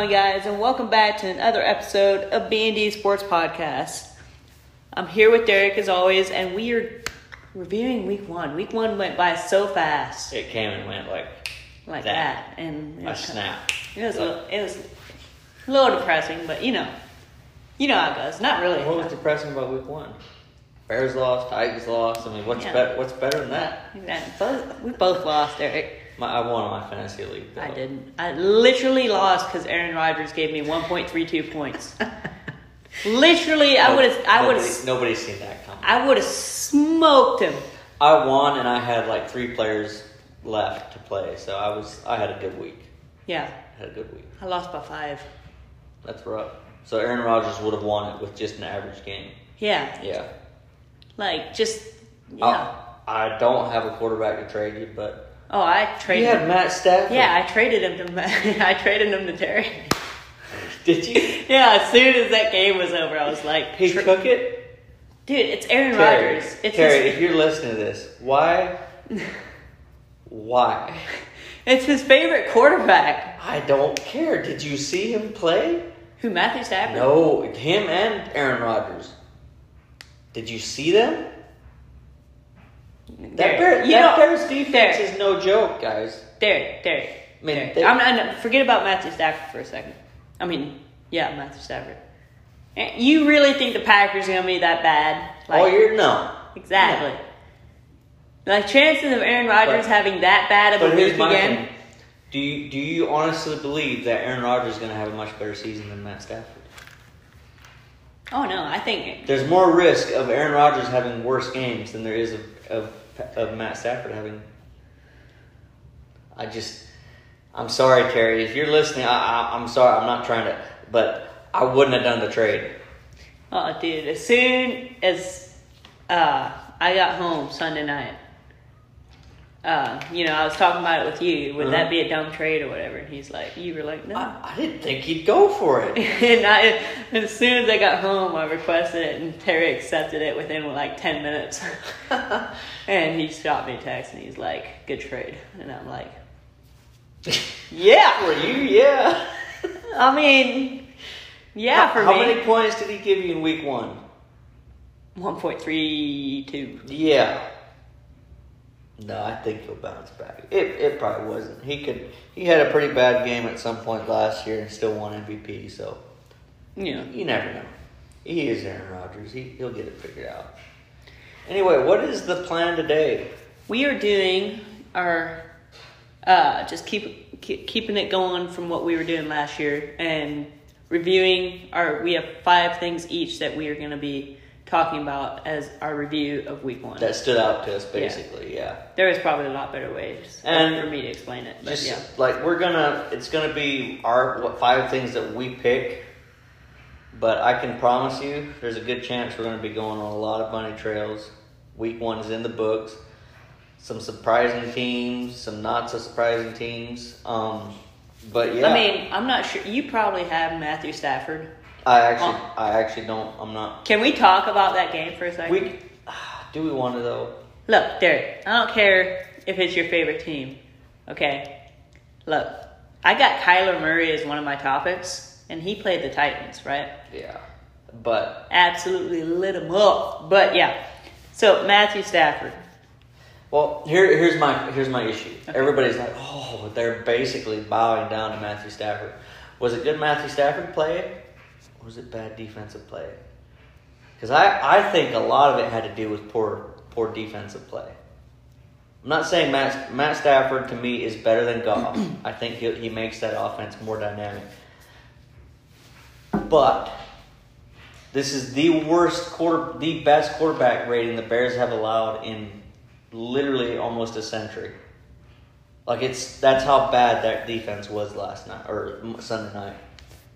on, guys, and welcome back to another episode of B&D Sports Podcast. I'm here with Derek as always, and we are reviewing week one. Week one went by so fast, It came and went like like That. that, and a snap. it was a little, it was a little depressing, but you know, you know how it goes. Not really. What was depressing about week one? Bears lost, Tigers lost. I mean, what's Yeah. better? What's better than that? That- both, we both lost, Derek. My, I won on my fantasy league. Though. I didn't. I literally lost because Aaron Rodgers gave me 1.32 points. literally, I would have. I would Nobody- have. Nobody's seen that coming. I would have smoked him. I won, and I had like three players left to play, so I was. I had a good week. Yeah, I had a good week. I lost by five. That's rough. So Aaron Rodgers would have won it with just an average game. Yeah, Yeah. like just yeah. I, I don't have a quarterback to trade you, but Oh, I you traded. had him. Matt Stafford. Yeah, I traded him to. Matt, I traded him to Terry. Did you? Yeah, as soon as that game was over, I was like, He "Tra- took it. dude, it's Aaron Terry, Rodgers. It's Terry, his, if you're listening to this, why? why? it's his favorite quarterback. I don't care. Did you see him play? Who Matthew Stafford? No, him and Aaron Rodgers. Did you see them? That, Bear, you that know- Bears defense Derek. is no joke, guys. There, Derek. I mean, they- I'm no, forget about Matthew Stafford for a second. I mean, yeah, Matthew Stafford. Eh, You really think the Packers are gonna be that bad? All year, no. exactly. Like chances of Aaron Rodgers But- having that bad of a week again? thing. Do you do you honestly believe that Aaron Rodgers is going to have a much better season than Matt Stafford? Oh no, I think There's more risk of Aaron Rodgers having worse games than there is of of, of Matt Stafford having. I just, I'm sorry, Terry. If you're listening, I, I, I'm sorry. I'm not trying to, but I wouldn't have done the trade. Oh, dude! As soon as uh, I got home Sunday night, uh, you know, I was talking about it with you. Would that Uh-huh. be a dumb trade or whatever? And he's like, "You were like, no." I, I didn't think he'd go for it. and I, as soon as I got home, I requested it, and Terry accepted it within like ten minutes. and he shot me a text, and he's like, "Good trade," and I'm like, "Yeah." For you, yeah. I mean, yeah, how, for how me, many points did he give you in week one? one point three two. Yeah. No, I think he'll bounce back. It it probably wasn't. He could. He had a pretty bad game at some point last year and still won MVP. So Yeah. you never know. He is Aaron Rodgers. He he'll get it figured out. Anyway, what is the plan today? We are doing our uh, just keep, keep keeping it going from what we were doing last year and reviewing our. We have five things each that we are going to be talking about as our review of week one. That stood out to us, basically. Yeah. there is probably a lot better ways And for me to explain it, but Just yeah. like we're gonna, it's gonna be our what five things that we pick. But I can promise you, there's a good chance we're gonna be going on a lot of bunny trails. Week one is in the books. Some surprising teams, some not so surprising teams. Um, but yeah, I mean, I'm not sure. You probably have Matthew Stafford. I actually, Oh. I actually don't. I'm not. Can we talk about that game for a second? We do we want to though? Look, Derek, I don't care if it's your favorite team. Okay? Look, I got Kyler Murray as one of my topics, and he played the Titans, right? Yeah, but Absolutely lit him up. But yeah. So, Matthew Stafford. Well, here, here's my here's my issue. Okay. Everybody's like, oh, they're basically bowing down to Matthew Stafford. Was it good Matthew Stafford play, was it bad defensive play? Because I, I think a lot of it had to do with poor poor defensive play. I'm not saying Matt Matt Stafford to me is better than Goff. I think he he makes that offense more dynamic. But this is the worst quarter, the best quarterback rating the Bears have allowed in literally almost a century. Like it's that's how bad that defense was last night or Sunday night.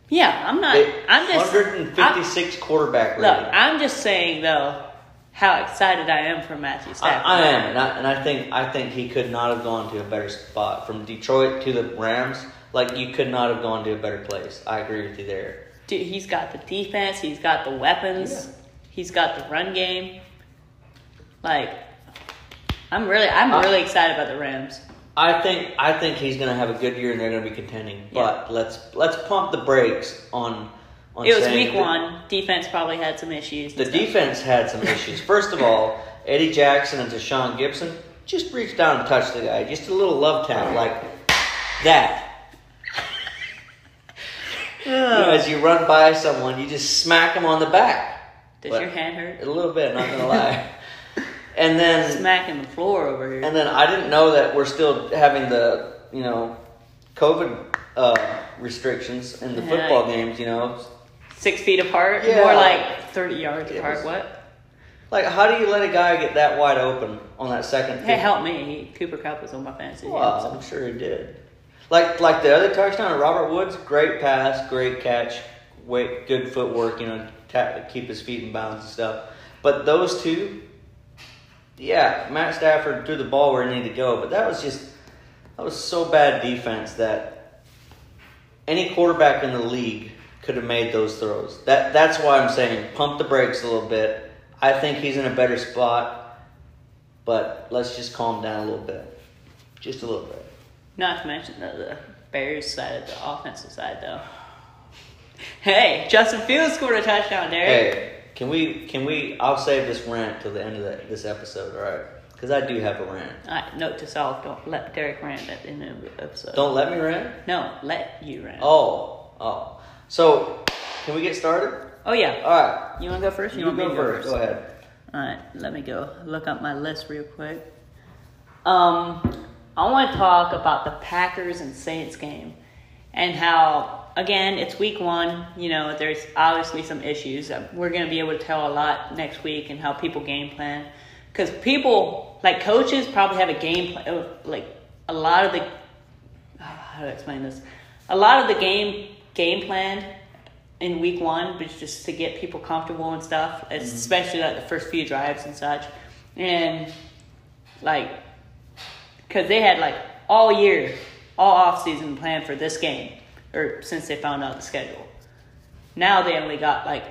Yeah, I'm not. It- I'm just. 156 quarterback I'm, look, rating. I'm just saying, though, how excited I am for Matthew I, Stafford. I am, and I, and I think I think he could not have gone to a better spot from Detroit to the Rams. Like you could not have gone to a better place. I agree with you there. Dude, he's got the defense. He's got the weapons. Yeah. He's got the run game. Like, I'm really, I'm I- really excited about the Rams. I think I think he's going to have a good year and they're going to be contending. But let's let's pump the brakes on. on It was week one. Defense probably had some issues. The stuff. defense had some issues. First of all, Eddie Jackson and Tashaun Gipson just reached down and touched the guy, just a little love tap like that. You know, as you run by someone, you just smack them on the back. Does But- your hand hurt? A little bit, not gonna lie. And then Smacking the floor over here. And then I didn't know that we're still having the, you know, COVID uh, restrictions in the Yeah. football games, you know. Six feet apart, Yeah. more like thirty yards apart. was- what? Like, how do you let a guy get that wide open on that second Hey, field? help me. He, Cooper Kupp was on my fantasy. Well, so- I'm sure he did. Like, like the other touchdown Robert Woods, great pass, great catch, wait, good footwork, you know, ta- keep his feet in bounds and stuff. But those two, yeah, Matt Stafford threw the ball where it needed to go, but that was just that was so bad defense that any quarterback in the league could have made those throws. That that's why I'm saying pump the brakes a little bit. I think he's in a better spot, but let's just calm down a little bit, just a little bit. Not to mention the, the Bears side of the offensive side, though. Hey, Justin Fields scored a touchdown, Derek. Hey, can we can we? I'll save this rant till the end of the, this episode, all right? Because I do have a rant. All right, note to self: don't let Derek rant at the end of the episode. Don't let me rant. No, let you rant. Oh, oh. So, can we get started? Oh, yeah. All right. You want to go first? You, want me go first. Go ahead. All right, let me go look up my list real quick. Um, I want to talk about the Packers and Saints game and how, again, it's week one. You know, there's obviously some issues. We're going to be able to tell a lot next week and how people game plan. Because people, like coaches, probably have a game plan. uh, Like, a lot of the. How do I explain this? A lot of the game game plan in week one, but just to get people comfortable and stuff, especially like the first few drives and such. And like, because they had like all year, all off season planned for this game, or since they found out the schedule. Now they only got like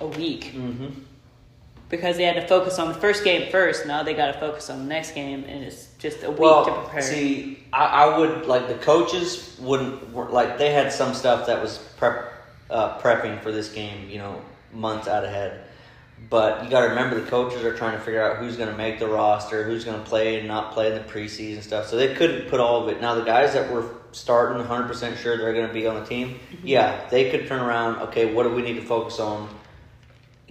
a week Mm-hmm. because they had to focus on the first game first. Now they got to focus on the next game, and it's just a week to prepare. see, I, I would like the coaches wouldn't like they had some stuff that was prep uh, prepping for this game, you know, months out ahead. But you got to remember the coaches are trying to figure out who's going to make the roster, who's going to play and not play in the preseason stuff. So they couldn't put all of it. Now the guys that were starting 100% sure they're going to be on the team, mm-hmm. yeah, they could turn around. Okay, what do we need to focus on?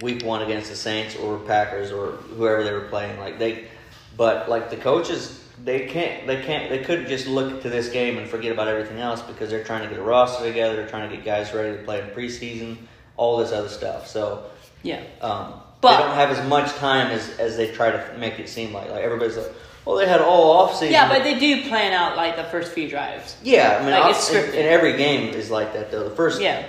Week one against the Saints or Packers or whoever they were playing. Like they, but like the coaches, they can't, they can't, they couldn't just look to this game and forget about everything else because they're trying to get a roster together, they're trying to get guys ready to play in preseason, all this other stuff. So yeah, um, But- they don't have as much time as, as they try to make it seem like. Like everybody's like, well, they had all off season. yeah, but they do plan out like the first few drives. yeah, I mean, like, off- it's and, scripted. and every game is like that though. The first, Yeah,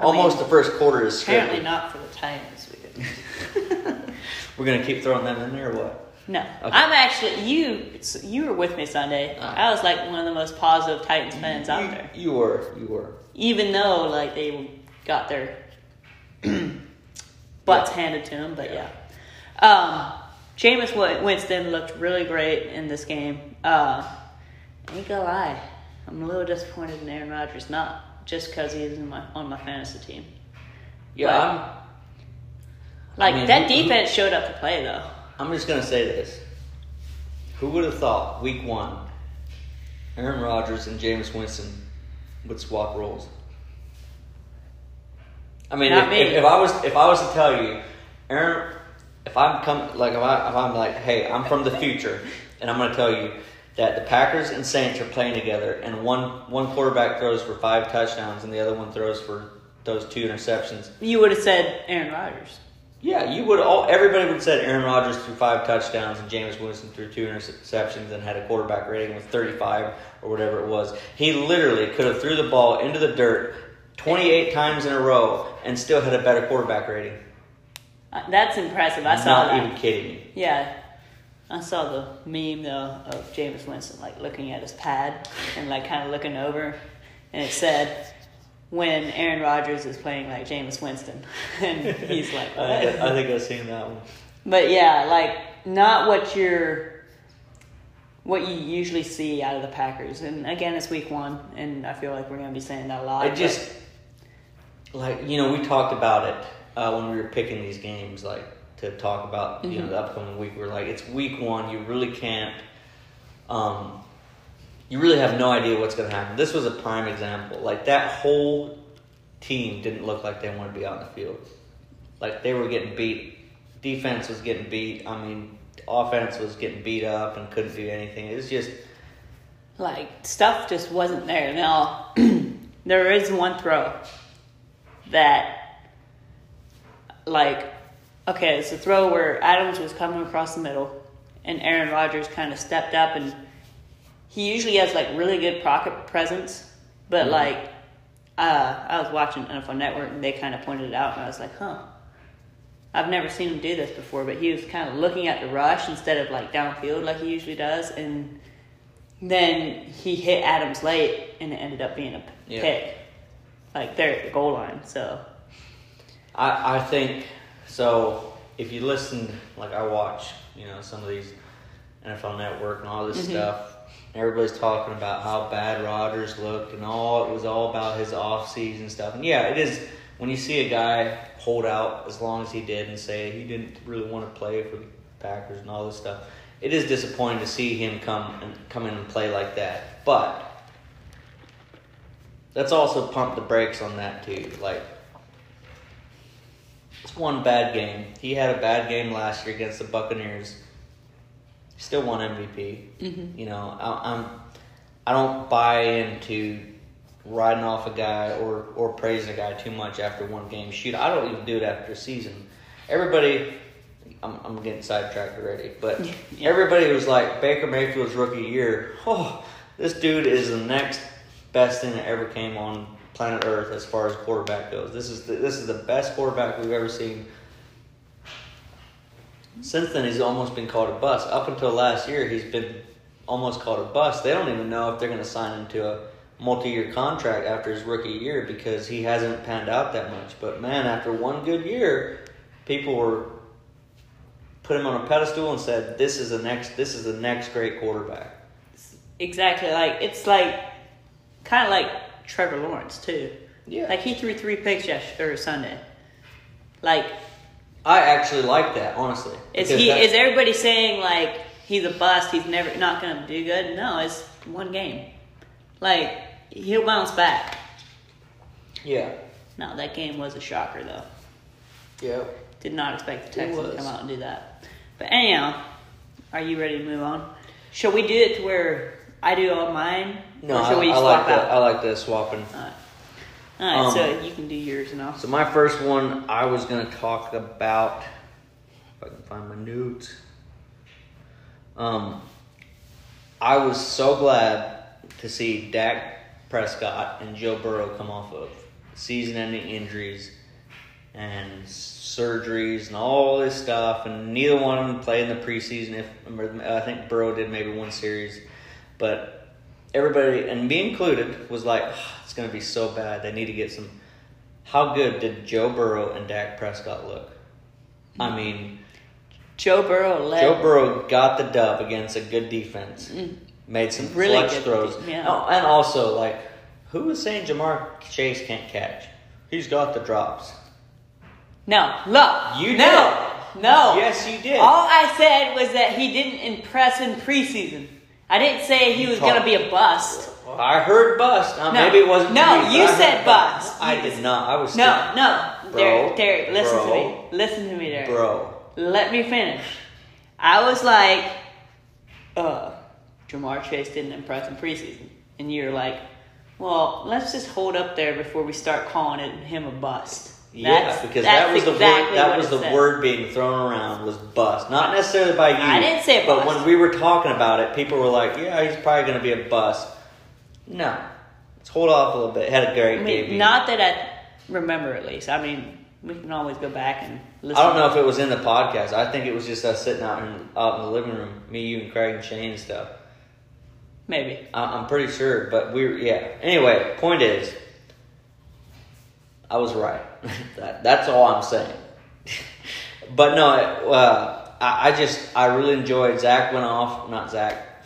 I almost mean, the first quarter is apparently scripted. not for the Titans. We're gonna keep throwing them in there, or what? No, Okay. I'm actually you. You were with me Sunday. Ah. I was like one of the most positive Titans fans out there, You were, you were. even though like they got their butts handed to him. But yeah, um, Jameis Winston looked really great in this game. Uh, ain't gonna lie, I'm a little disappointed in Aaron Rodgers, not just because he's in my on my fantasy team. Yeah, But- I'm. Like I mean, that who- who- defense showed up to play though. I'm just gonna say this. Who would have thought week one, Aaron Rodgers and Jameis Winston would swap roles? I mean, if, me. if, if I was if I was to tell you, Aaron, if I'm come like if, I, if I'm like, hey, I'm from the future, and I'm gonna tell you that the Packers and Saints are playing together, and one one quarterback throws for five touchdowns, and the other one throws for those two interceptions. You would have said Aaron Rodgers. Yeah, you would all everybody would have said Aaron Rodgers threw five touchdowns and Jameis Winston threw two interceptions and had a quarterback rating of 35 or whatever it was. He literally could have threw the ball into the dirt 28 times in a row and still had a better quarterback rating. Uh, That's impressive. I saw Not that. even kidding you. Yeah, I saw the meme though of Jameis Winston like looking at his pad and like kind of looking over, and it said when Aaron Rodgers is playing like Jameis Winston, and he's like, I think, what? I think I've seen that one. but yeah, like not what you're what you usually see out of the Packers. And again, it's week one, and I feel like we're going to be saying that a lot. It but- just like you know we talked about it uh, when we were picking these games, like to talk about you know Mhm. the upcoming week. We're like, it's week one. You really can't. Um, you really have no idea what's going to happen. This was a prime example. Like that whole team didn't look like they wanted to be out in the field. Like they were getting beat. Defense was getting beat. I mean, offense was getting beat up and couldn't do anything. It was just like stuff just wasn't there. Now there is one throw that like okay, it's a throw where Adams was coming across the middle and Aaron Rodgers kind of stepped up and he usually has like really good pocket presence, but Mhm. like uh, I was watching NFL Network and they kind of pointed it out and I was like, huh. I've never seen him do this before, but he was kind of looking at the rush instead of like downfield like he usually does, and then he hit Adams late, and it ended up being a p- Yeah. Like there at the goal line. So I, I think so. If you listen, like I watch, you know, some of these NFL Network and all this Mhm. stuff. Everybody's talking about how bad Rodgers looked and all. It was all about his off-season stuff. And yeah, it is. When you see a guy hold out as long as he did and say he didn't really want to play for the Packers and all this stuff, it is disappointing to see him come and come in and play like that. But let's also pump the brakes on that too. Like it's one bad game. He had a bad game last year against the Buccaneers. Still won MVP. Mhm. You know, I, I'm I don't buy into riding off a guy or or praising a guy too much after one game. Shoot, I don't even do it after a season. Everybody, I'm, I'm getting sidetracked already, but Yeah. everybody was like Baker Mayfield's rookie year. Oh, this dude is the next best thing that ever came on planet Earth as far as quarterback goes. This is the, this is the best quarterback we've ever seen. Since then, he's almost been called a bust. Up until last year, he's been almost called a bust. They don't even know if they're going to sign him to a multi-year contract after his rookie year because he hasn't panned out that much. But man, after one good year, people were put him on a pedestal and said, "This is the next. This is the next great quarterback." exactly like it's like kind of like Trevor Lawrence too. Yeah, Like he threw three picks yesterday or Sunday. Like I actually like that honestly. is he is everybody saying like he's a bust? He's never not to do good. No, it's one game. Like he'll bounce back. yeah, No, that game was a shocker though. yeah. Did not expect the Texans to come out and do that. But anyhow, are you ready to move on? Shall we do it to where I do all mine? No, I, I like the? I like the swapping. Alright. Alright, Um, so you can do yours and I'll. So my first one, I was gonna talk about. If I can find my notes. Um, I was so glad to see Dak Prescott and Joe Burrow come off of season-ending injuries and surgeries and all this stuff, and neither one of them played in the preseason. If I think Burrow did maybe one series, but everybody and me included was like, "Ah, it's gonna be so bad. They need to get some. How good did Joe Burrow and Dak Prescott look? I mean, Joe Burrow led. Joe Burrow got the dub against a good defense. Mm. Made some Really clutch throws. yeah. Oh, and also, like, who was saying Ja'Marr Chase can't catch? He's got the drops. No, look. You no, no. Yes, you did. All I said was that he didn't impress in preseason. I didn't say he was going to be a bust. Well, I heard bust. Uh, No. Maybe it wasn't. No, me, you said heard bust. I did not. I was No, no. Bro, Derek, Derek, listen to me. Listen to me, Derek. bro. Let me finish. I was like, uh, Ja'Marr Chase didn't impress in preseason. And you're like, well, let's just hold up there before we start calling it him a bust. Yeah, That's- because that's that was the word. That was the said. word being thrown around was bust. Not necessarily by you. I didn't say But bust. when we were talking about it, people were like, "Yeah, he's probably going to be a bust." No, let's hold off a little bit. Had a great I mean, debut. not that I remember at least. I mean, we can always go back and listen. I don't know if it was in the podcast. I think it was just us sitting out in out in the living room, me, you, and Craig and Shane and stuff. Maybe. I- I'm pretty sure, but we were yeah. Anyway, point is, I was right. that, that's all I'm saying. but no, uh, I, I just I really enjoyed. Zach went off, not Zach.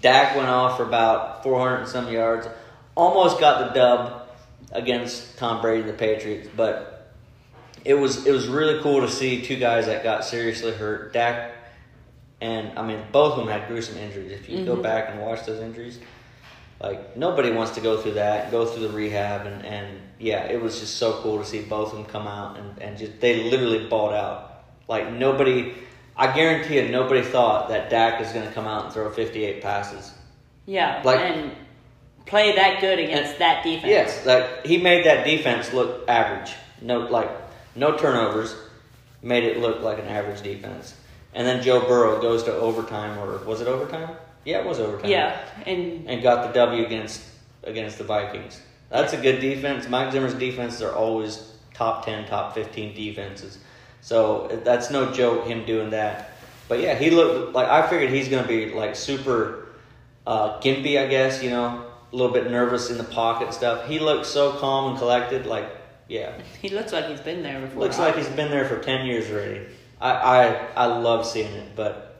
Dak went off for about 400 and some yards, almost got the dub against Tom Brady and the Patriots, but it was it was really cool to see two guys that got seriously hurt. Dak and I mean both of them had gruesome injuries. If you go Mhm. back and watch those injuries, like nobody wants to go through that, go through the rehab, and and yeah, it was just so cool to see both of them come out and and just they literally balled out. Like nobody, I guarantee you, nobody thought that Dak is going to come out and throw 58 passes. Yeah, Like- and play that good against that defense. Yes, like he made that defense look average. No, like no turnovers, made it look like an average defense. And then Joe Burrow goes to overtime, or was it overtime? Yeah, it was overtime. Yeah, and and got the W against against the Vikings. That's a good defense. Mike Zimmer's defenses are always top ten, top fifteen defenses. So that's no joke him doing that. But yeah, he looked like I figured he's gonna be like super uh, gimpy, I guess. You know, a little bit nervous in the pocket stuff. He looked so calm and collected. Like yeah, he looks like he's been there before. looks like he's been there for ten years already. I I, I love seeing it, but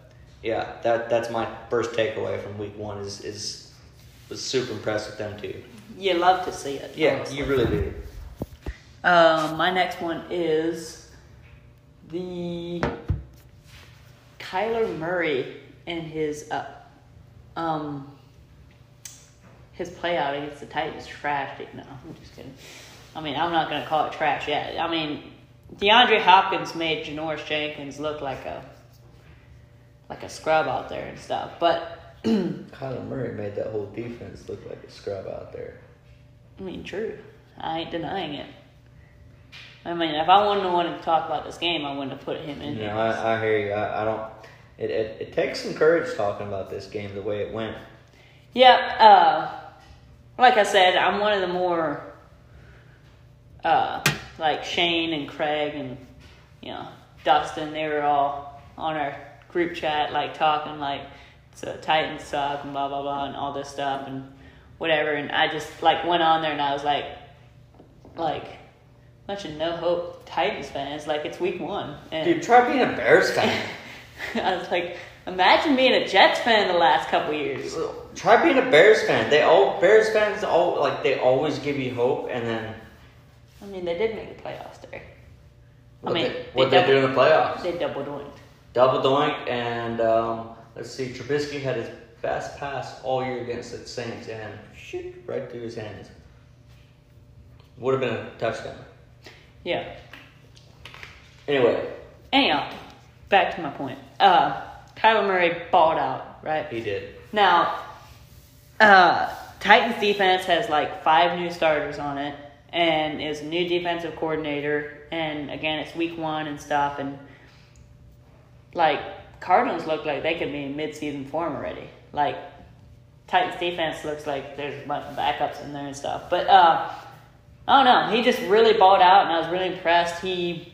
yeah, that that's my first takeaway from week one is is was super impressed with them too. You love to see it. Yeah, honestly. you really do. Um, my next one is the Kyler Murray and his uh, um his play out against the Titans trashed it. No, I'm just kidding. I mean, I'm not gonna call it trash yet. I mean, DeAndre Hopkins made Janoris Jenkins look like a like a scrub out there and stuff, but Kyler Murray made that whole defense look like a scrub out there. I mean, true. I ain't denying it. I mean, if I wanted to want to talk about this game, I wouldn't have put him in You know, I, I hear you. I, I don't. It, it it takes some courage talking about this game the way it went. Yeah, uh, like I said, I'm one of the more, uh, like Shane and Craig and, you know, Dustin, they were all on our group chat, like talking like, the Titans suck and blah, blah, blah, and all this stuff and whatever. And I just, like, went on there and I was like, like, bunch of no hope Titans fans, like, it's week one. And Dude, try being a Bears fan. I was like, imagine being a Jets fan the last couple years. try being a Bears fan. They all Bears fans all like they always give you hope, and then I mean, they did make the playoffs there. what mean, they, they what they double- do in the playoffs. They double doinked. Double doink, and um, let's see, Trubisky had his best pass all year against the Saints, and shoot right through his hands. Would have been a touchdown. Yeah. Anyway, Anyhow, back to my point. Uh, Kyler Murray balled out, right? he did. Now, uh, Titans defense has like five new starters on it, and is a new defensive coordinator. And again, it's week one and stuff. And like Cardinals look like they could be in mid-season form already. Like Titans defense looks like there's a bunch of backups in there and stuff. But uh, I don't know. He just really balled out, and I was really impressed. He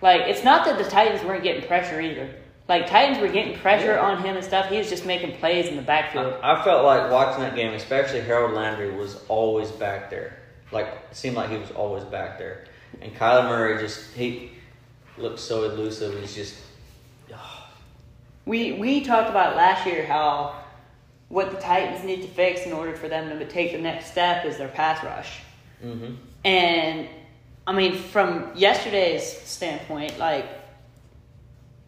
like it's not that the Titans weren't getting pressure either. Like Titans were getting pressure Yeah. on him and stuff. He was just making plays in the backfield. I, I felt like watching that game, especially Harold Landry was always back there. Like it seemed like he was always back there, and Kyler Murray just he looked so elusive. He's just We we talked about last year how what the Titans need to fix in order for them to take the next step is their pass rush. mm-hmm. And I mean, from yesterday's standpoint, like,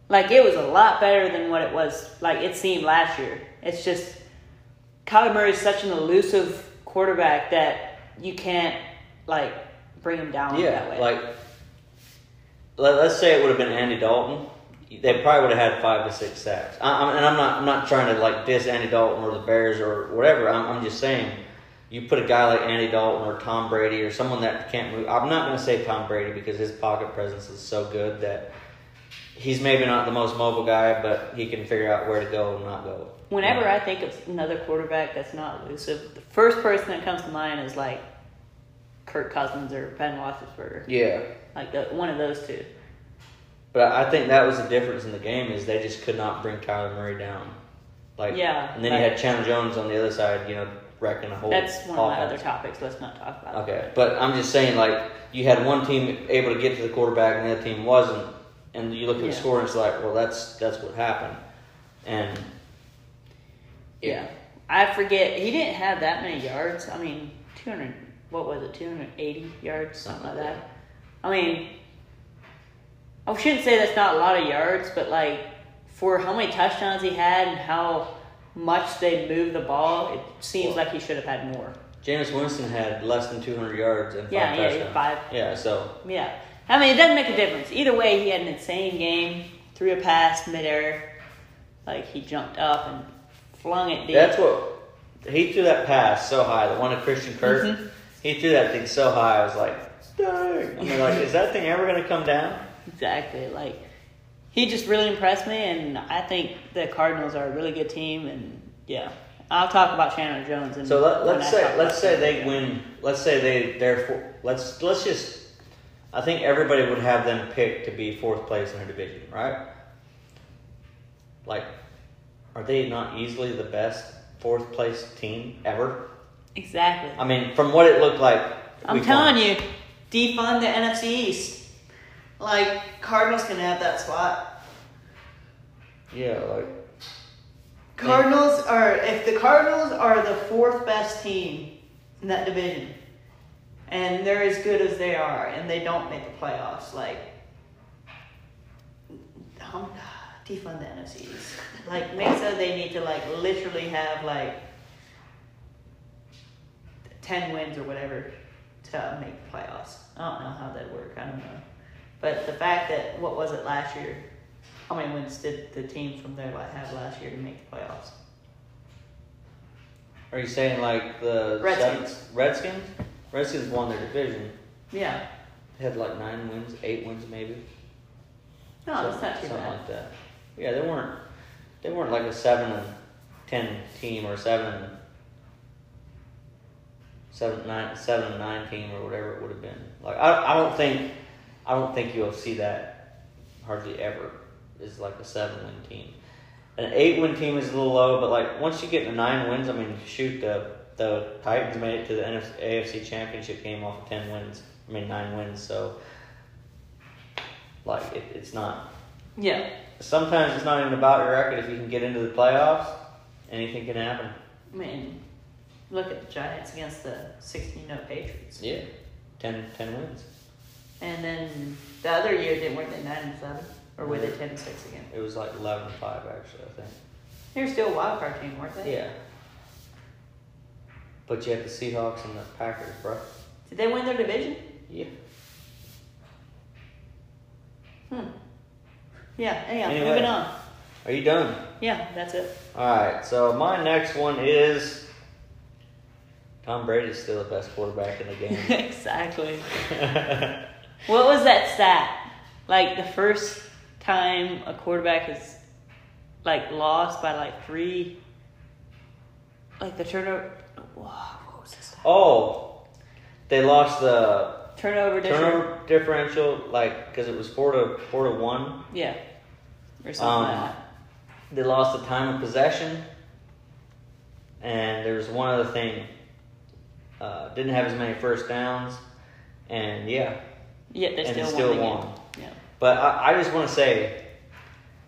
like it was a lot better than what it was like it seemed last year. It's just Kyler Murray is such an elusive quarterback that you can't like bring him down Yeah, that way. like let, us say it would have been Andy Dalton, they probably would have had five to six sacks. I, I'm, and I'm not I'm not trying to like diss Andy Dalton or the Bears or whatever. I'm, I'm just saying, you put a guy like Andy Dalton or Tom Brady or someone that can't move. I'm not going to say Tom Brady because his pocket presence is so good that he's maybe not the most mobile guy, but he can figure out where to go and not go. Whenever I think of another quarterback that's not elusive, the first person that comes to mind is like Kirk Cousins or Ben Roethlisberger, yeah. like the, one of those two. But I think that was the difference in the game is they just could not bring Kyler Murray down. Like Yeah, and then you had Chandler Jones on the other side, you know, wrecking a whole. That's one of my other topics. Let's not talk about it. Okay, but I'm just saying, like you had one team able to get to the quarterback and the other team wasn't, and you look at Yeah. the score and it's like, well, that's that's what happened, and Yeah. I forget. He didn't have that many yards. I mean, 200, what was it, 280 yards? Something like that. I mean, I shouldn't say that's not a lot of yards, but like for how many touchdowns he had and how much they moved the ball, it seems like he should have had more. Jameis Winston had less than 200 yards and five Yeah, yeah, touchdowns. five. Yeah, so Yeah. I mean, it doesn't make a difference. Either way, he had an insane game, threw a pass midair. Like, he jumped up and flung it deep. that's what he threw that pass so high. The one to Christian Kirk, Mhm. he threw that thing so high. I was like, dang. I mean, like, is that thing ever going to come down? Exactly. Like, he just really impressed me, and I think the Cardinals are a really good team, and yeah. I'll talk about Chandler Jones. And So let, let's say let's say they win. Let's say they therefore let's let's just. I think everybody would have them picked to be fourth place in their division, right? Like, are they not easily the best fourth place team ever? Exactly. I mean, from what it looked like. I'm telling one. you, defund the NFC East. Like, Cardinals can have that spot. Yeah, like Cardinals are if the Cardinals are the fourth best team in that division, and they're as good as they are, and they don't make the playoffs, like um, defund the NFC East. Like Mesa, they need to like literally have like ten wins or whatever to make the playoffs. I don't know how that work. I don't know, but the fact that what was it last year? How many wins did the team from there like, have last year to make the playoffs? Are you saying like the Redskins. seven- Redskins? Redskins won their division. Yeah. They had like nine wins, eight wins maybe. No, Some- that's not too something bad. like that. Yeah, they weren't. They weren't like a seven and ten team or seven and seven nine seven and nine team or whatever it would have been. Like I, I don't think I don't think you'll see that hardly ever. Is like a seven win team. An eight win team is a little low, but like once you get to nine wins, I mean, shoot, the the Titans made it to the NFC, AFC Championship game off of ten wins. I mean, nine wins. So, like, it, it's not Yeah. sometimes it's not even about your record. If you can get into the playoffs, anything can happen. I mean, look at the Giants against the 16 0 Patriots. Yeah. 10, 10 wins. And then the other year, they weren't they 9 and 7? Or were they 10 and 6 again? It was like 11 and 5, actually, I think. They were still a wild card team, weren't they? Yeah. But you had the Seahawks and the Packers, bro. Did they win their division? Yeah. Hmm. Yeah, anyhow, Anyway. moving on. Are you done? Yeah, that's it. Alright, so my next one is Tom Brady's still the best quarterback in the game. exactly. What was that stat? Like the first time a quarterback is like lost by like three, like the turnover. Wow, what was this? oh, they lost the Turnover difference. turnover differential, like, because it was 4 to 4 to 1. Yeah, or something Um, like that. They lost the time of possession, and there was one other thing. Uh, didn't have as many first downs, and yeah. Yet they and still, they still won won. Yeah. But I, I just want to say,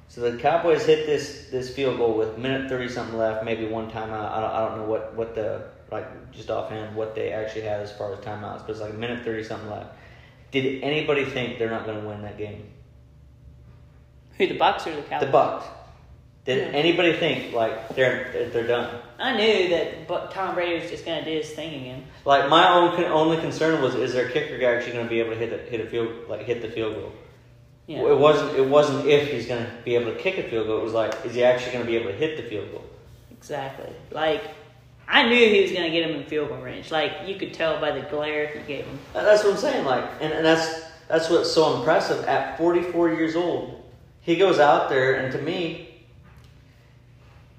so the Cowboys hit this this field goal with minute thirty something left, maybe one timeout. I don't, I don't know what what the like just offhand what they actually had as far as timeouts, but it's like a minute thirty something left. Did anybody think they're not going to win that game? Who the Bucks or the Cowboys? The Bucks. Did anybody think like they're they're- done? I knew that but Tom Brady was just gonna do his thing again. Like my own only concern was is their kicker guy actually going to be able to hit a, hit a field like hit the field goal? Yeah. It wasn't it wasn't if he's going to be able to kick a field goal. It was like is he actually going to be able to hit the field goal? Exactly. Like I knew he was gonna get him in field goal range. Like you could tell by the glare he gave him. That's what I'm saying. Like and, and that's that's what's so impressive. At 44 years old, he goes out there and to me.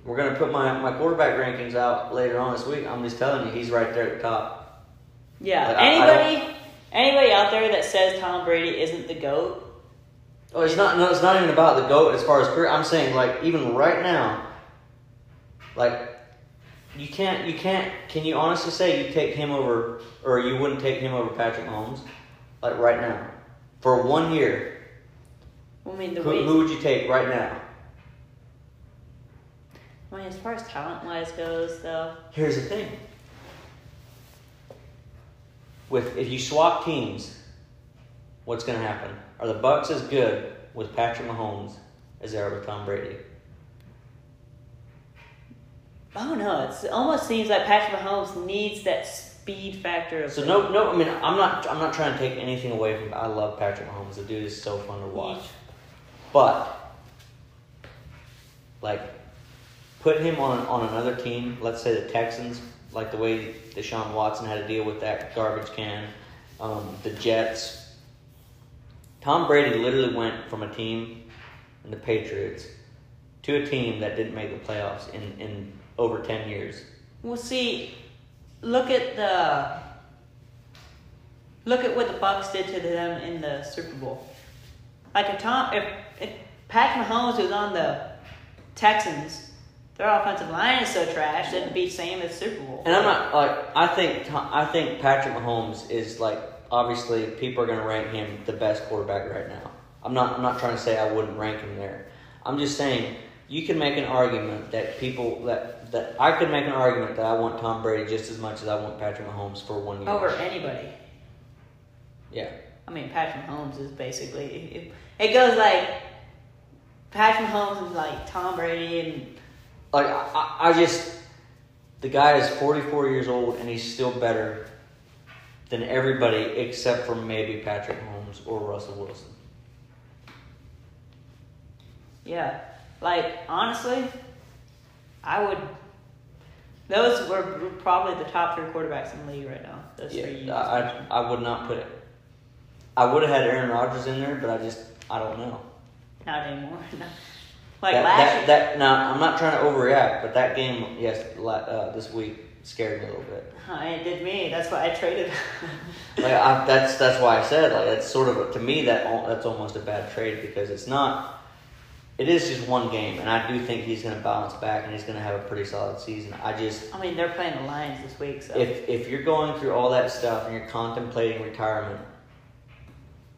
We're gonna put my, my quarterback rankings out later on this week. I'm just telling you, he's right there at the top. Yeah. Like, I- I anybody anybody out there that says Tom Brady isn't the GOAT, Oh, it's not. No, it's not even about the goat as far as career. I'm saying like even right now, like you can't. You can't. Can you honestly say you take him over, or you wouldn't take him over Patrick Mahomes, like right now, for one year? I mean the Who, who would you take right now? I mean, as far as talent wise goes, though, Here's the thing. With if you swap teams, what's going to happen? Are the Bucks as good with Patrick Mahomes as they are with Tom Brady? Oh. It's, it almost seems like Patrick Mahomes needs that speed factor. Of So no, no. I mean, I'm not. I'm not trying to take anything away from. I love Patrick Mahomes. The dude is so fun to watch. But like, put him on on another team. Let's say the Texans, like the way Deshaun Watson had to deal with that garbage can. Um, the Jets. Tom Brady literally went from a team in the Patriots to a team that didn't make the playoffs in in over ten years. Well, see, look at the look at what the Bucks did to them in the Super Bowl. Like if Tom, if, if Mahomes was on the Texans, their offensive line is so trash that it'd be same as Super Bowl. And I'm not like I think I think Patrick Mahomes is like obviously people are going to rank him the best quarterback right now. I'm not I'm not trying to say I wouldn't rank him there. I'm just saying you can make an argument that people that that I could make an argument that I want Tom Brady just as much as I want Patrick Mahomes for one year. over anybody. Yeah. I mean, Patrick Mahomes is basically it, it goes like Patrick Mahomes is like Tom Brady and Like I, I just the guy is 44 years old and he's still better than everybody except for maybe Patrick Mahomes or Russell Wilson. Yeah, like honestly, I would. Those were probably the top three quarterbacks in the league right now. Those Yeah, I, mentioned. I, I would not put it. I would have had Aaron Rodgers in there, but I just I don't know. Not anymore. Like that, last that, year. that now I'm not trying to overreact, but that game yes uh, this week scared me a little bit. It did me. That's why I traded. Like I, that's that's why I said like that's sort of to me that that's almost a bad trade because it's not. It is just one game, and I do think he's going to bounce back and he's going to have a pretty solid season. I just I mean, they're playing the Lions this week, so if if you're going through all that stuff and you're contemplating retirement,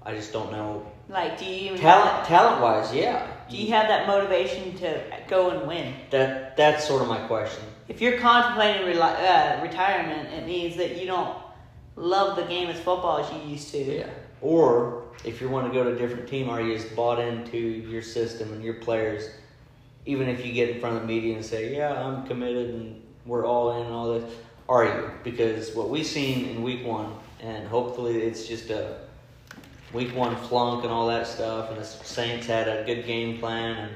I just don't know like, do you talent talent wise. Yeah, do you have that motivation to go and win? that that's sort of my question. If you're contemplating reli- uh, retirement, it means that you don't love the game as football as you used to. Yeah. Or if you want to go to a different team, are you just bought into your system and your players? Even if you get in front of the media and say, "Yeah, I'm committed and we're all in and all this," are you? Because what we've seen in week one, and hopefully it's just a week one flunk and all that stuff, and the Saints had a good game plan, and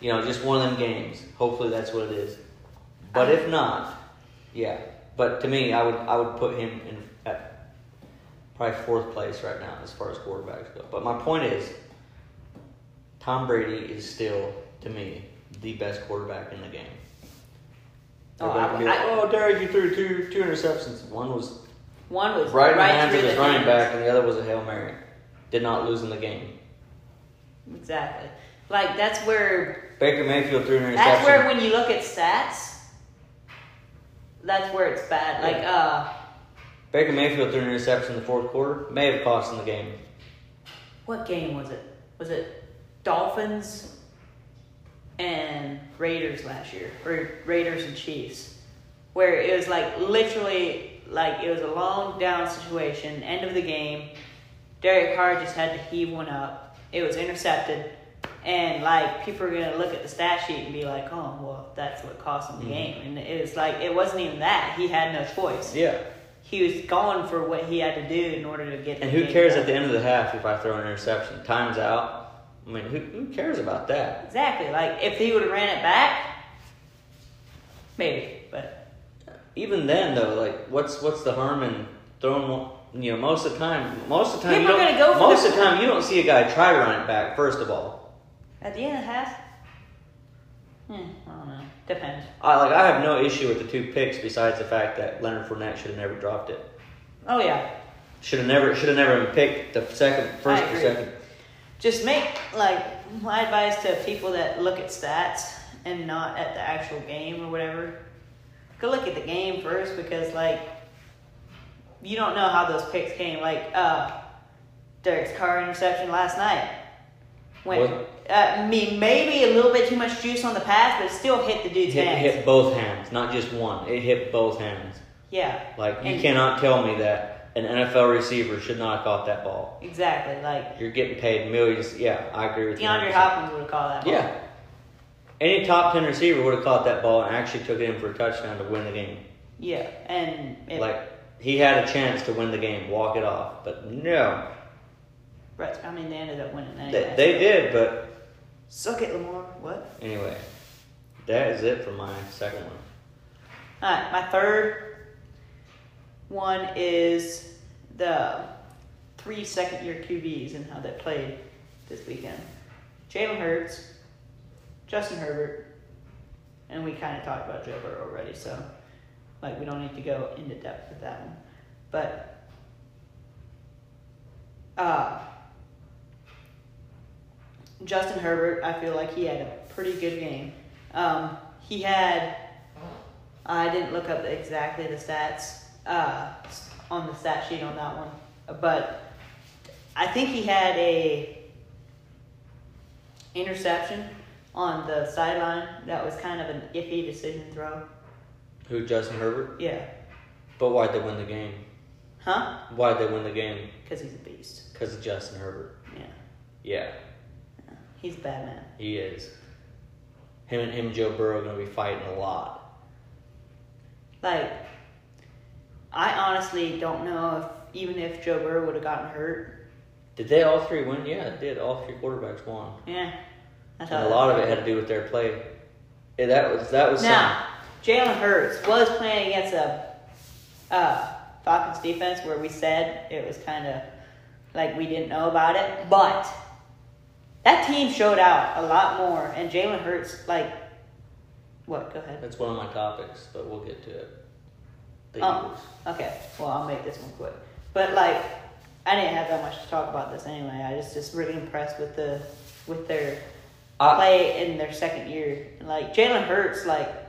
you know, just one of them games. Hopefully that's what it is. But if not, yeah. But to me, I would I would put him in at probably fourth place right now as far as quarterbacks go. But my point is, Tom Brady is still to me the best quarterback in the game. Oh, I- like, I- oh, Derek, you threw two two interceptions. One was One was right in the hands of his running hands. back, and the other was a hail mary. Did not lose in the game. Exactly. Like that's where Baker Mayfield threw an interception. that's where when you look at stats, that's where it's bad. Like uh, Baker Mayfield threw an interception in the fourth quarter. May have cost him the game. what game was it? Was it Dolphins and Raiders last year, or Raiders and Chiefs, where it was like literally like it was a long down situation, end of the game. Derek Carr just had to heave one up. It was intercepted, and like people are gonna look at the stat sheet and be like, "Oh, well, that's what cost him the Mhm. game." And it was like it wasn't even that. He had no choice. Yeah. He was going for what he had to do in order to get. And who cares done. at the end of the half if I throw an interception? Time's out. I mean, who, who cares about that? Exactly. Like if he would have ran it back, maybe. But Even then, though, like, what's what's the harm in throwing one? You know, most of the time, most of the time, People you are don't, gonna go most of the time, you don't see a guy try to run it back. First of all, at the end of the half, hmm, I don't know. Depends. I like I have no issue with the two picks. Besides the fact that Leonard Fournette should have never dropped it. Oh yeah. Should have never should have never picked the second first or second. Just make like my advice to people that look at stats and not at the actual game or whatever. Go look at the game first because like you don't know how those picks came. Like uh Derek Carr's interception last night. When uh, I mean, maybe a little bit too much juice on the pass, but it still hit the dude's Hit, hands. hit both hands, not just one. It hit both hands. Yeah, Like you And- cannot tell me that an NFL receiver should not have caught that ball. exactly. Like You're getting paid millions. Yeah, I agree with you. DeAndre Hopkins would have called that. ball. Yeah. Any top ten receiver would have caught that ball and actually took it in for a touchdown to win the game. Yeah, and it, Like he had a chance to win the game, walk it off, but no, Brett, I mean, they ended up winning they, anyway. they did. But Suck it, Lamar. What? anyway, that is it for my second one. All right, my third one is the three second year QBs and how they played this weekend. Jalen Hurts, Justin Herbert, and we kind of talked about Joe Burrow already, so like we don't need to go into depth with that one. But uh, Justin Herbert, I feel like he had a pretty good game. Um, he had I didn't look up exactly the stats uh, on the stat sheet on that one, but I think he had a interception on the sideline that was kind of an iffy decision throw. Who Justin Herbert? Yeah, But why'd they win the game? huh? Why'd they win the game? Because he's a beast. Because of Justin Herbert. Yeah, Yeah, he's a bad man. he is. Him and him, and Joe Burrow, are gonna be fighting a lot. Like, I honestly don't know if even if Joe Burrow would have gotten hurt. Did they all three win? Yeah, it did. All three quarterbacks won. Yeah, And a lot of it had to do with their play. Yeah, that was that was Now, Jalen Hurts was playing against a uh, Falcons defense where we said it was kind of like we didn't know about it, but that team showed out a lot more, and Jalen Hurts like what? Go ahead. That's one of my topics, but we'll get to it. The Oh. Eagles. Okay, well I'll make this one quick. But like, I didn't have that much to talk about this anyway. I was just really impressed with the with their I- play in their second year. Like Jalen Hurts, like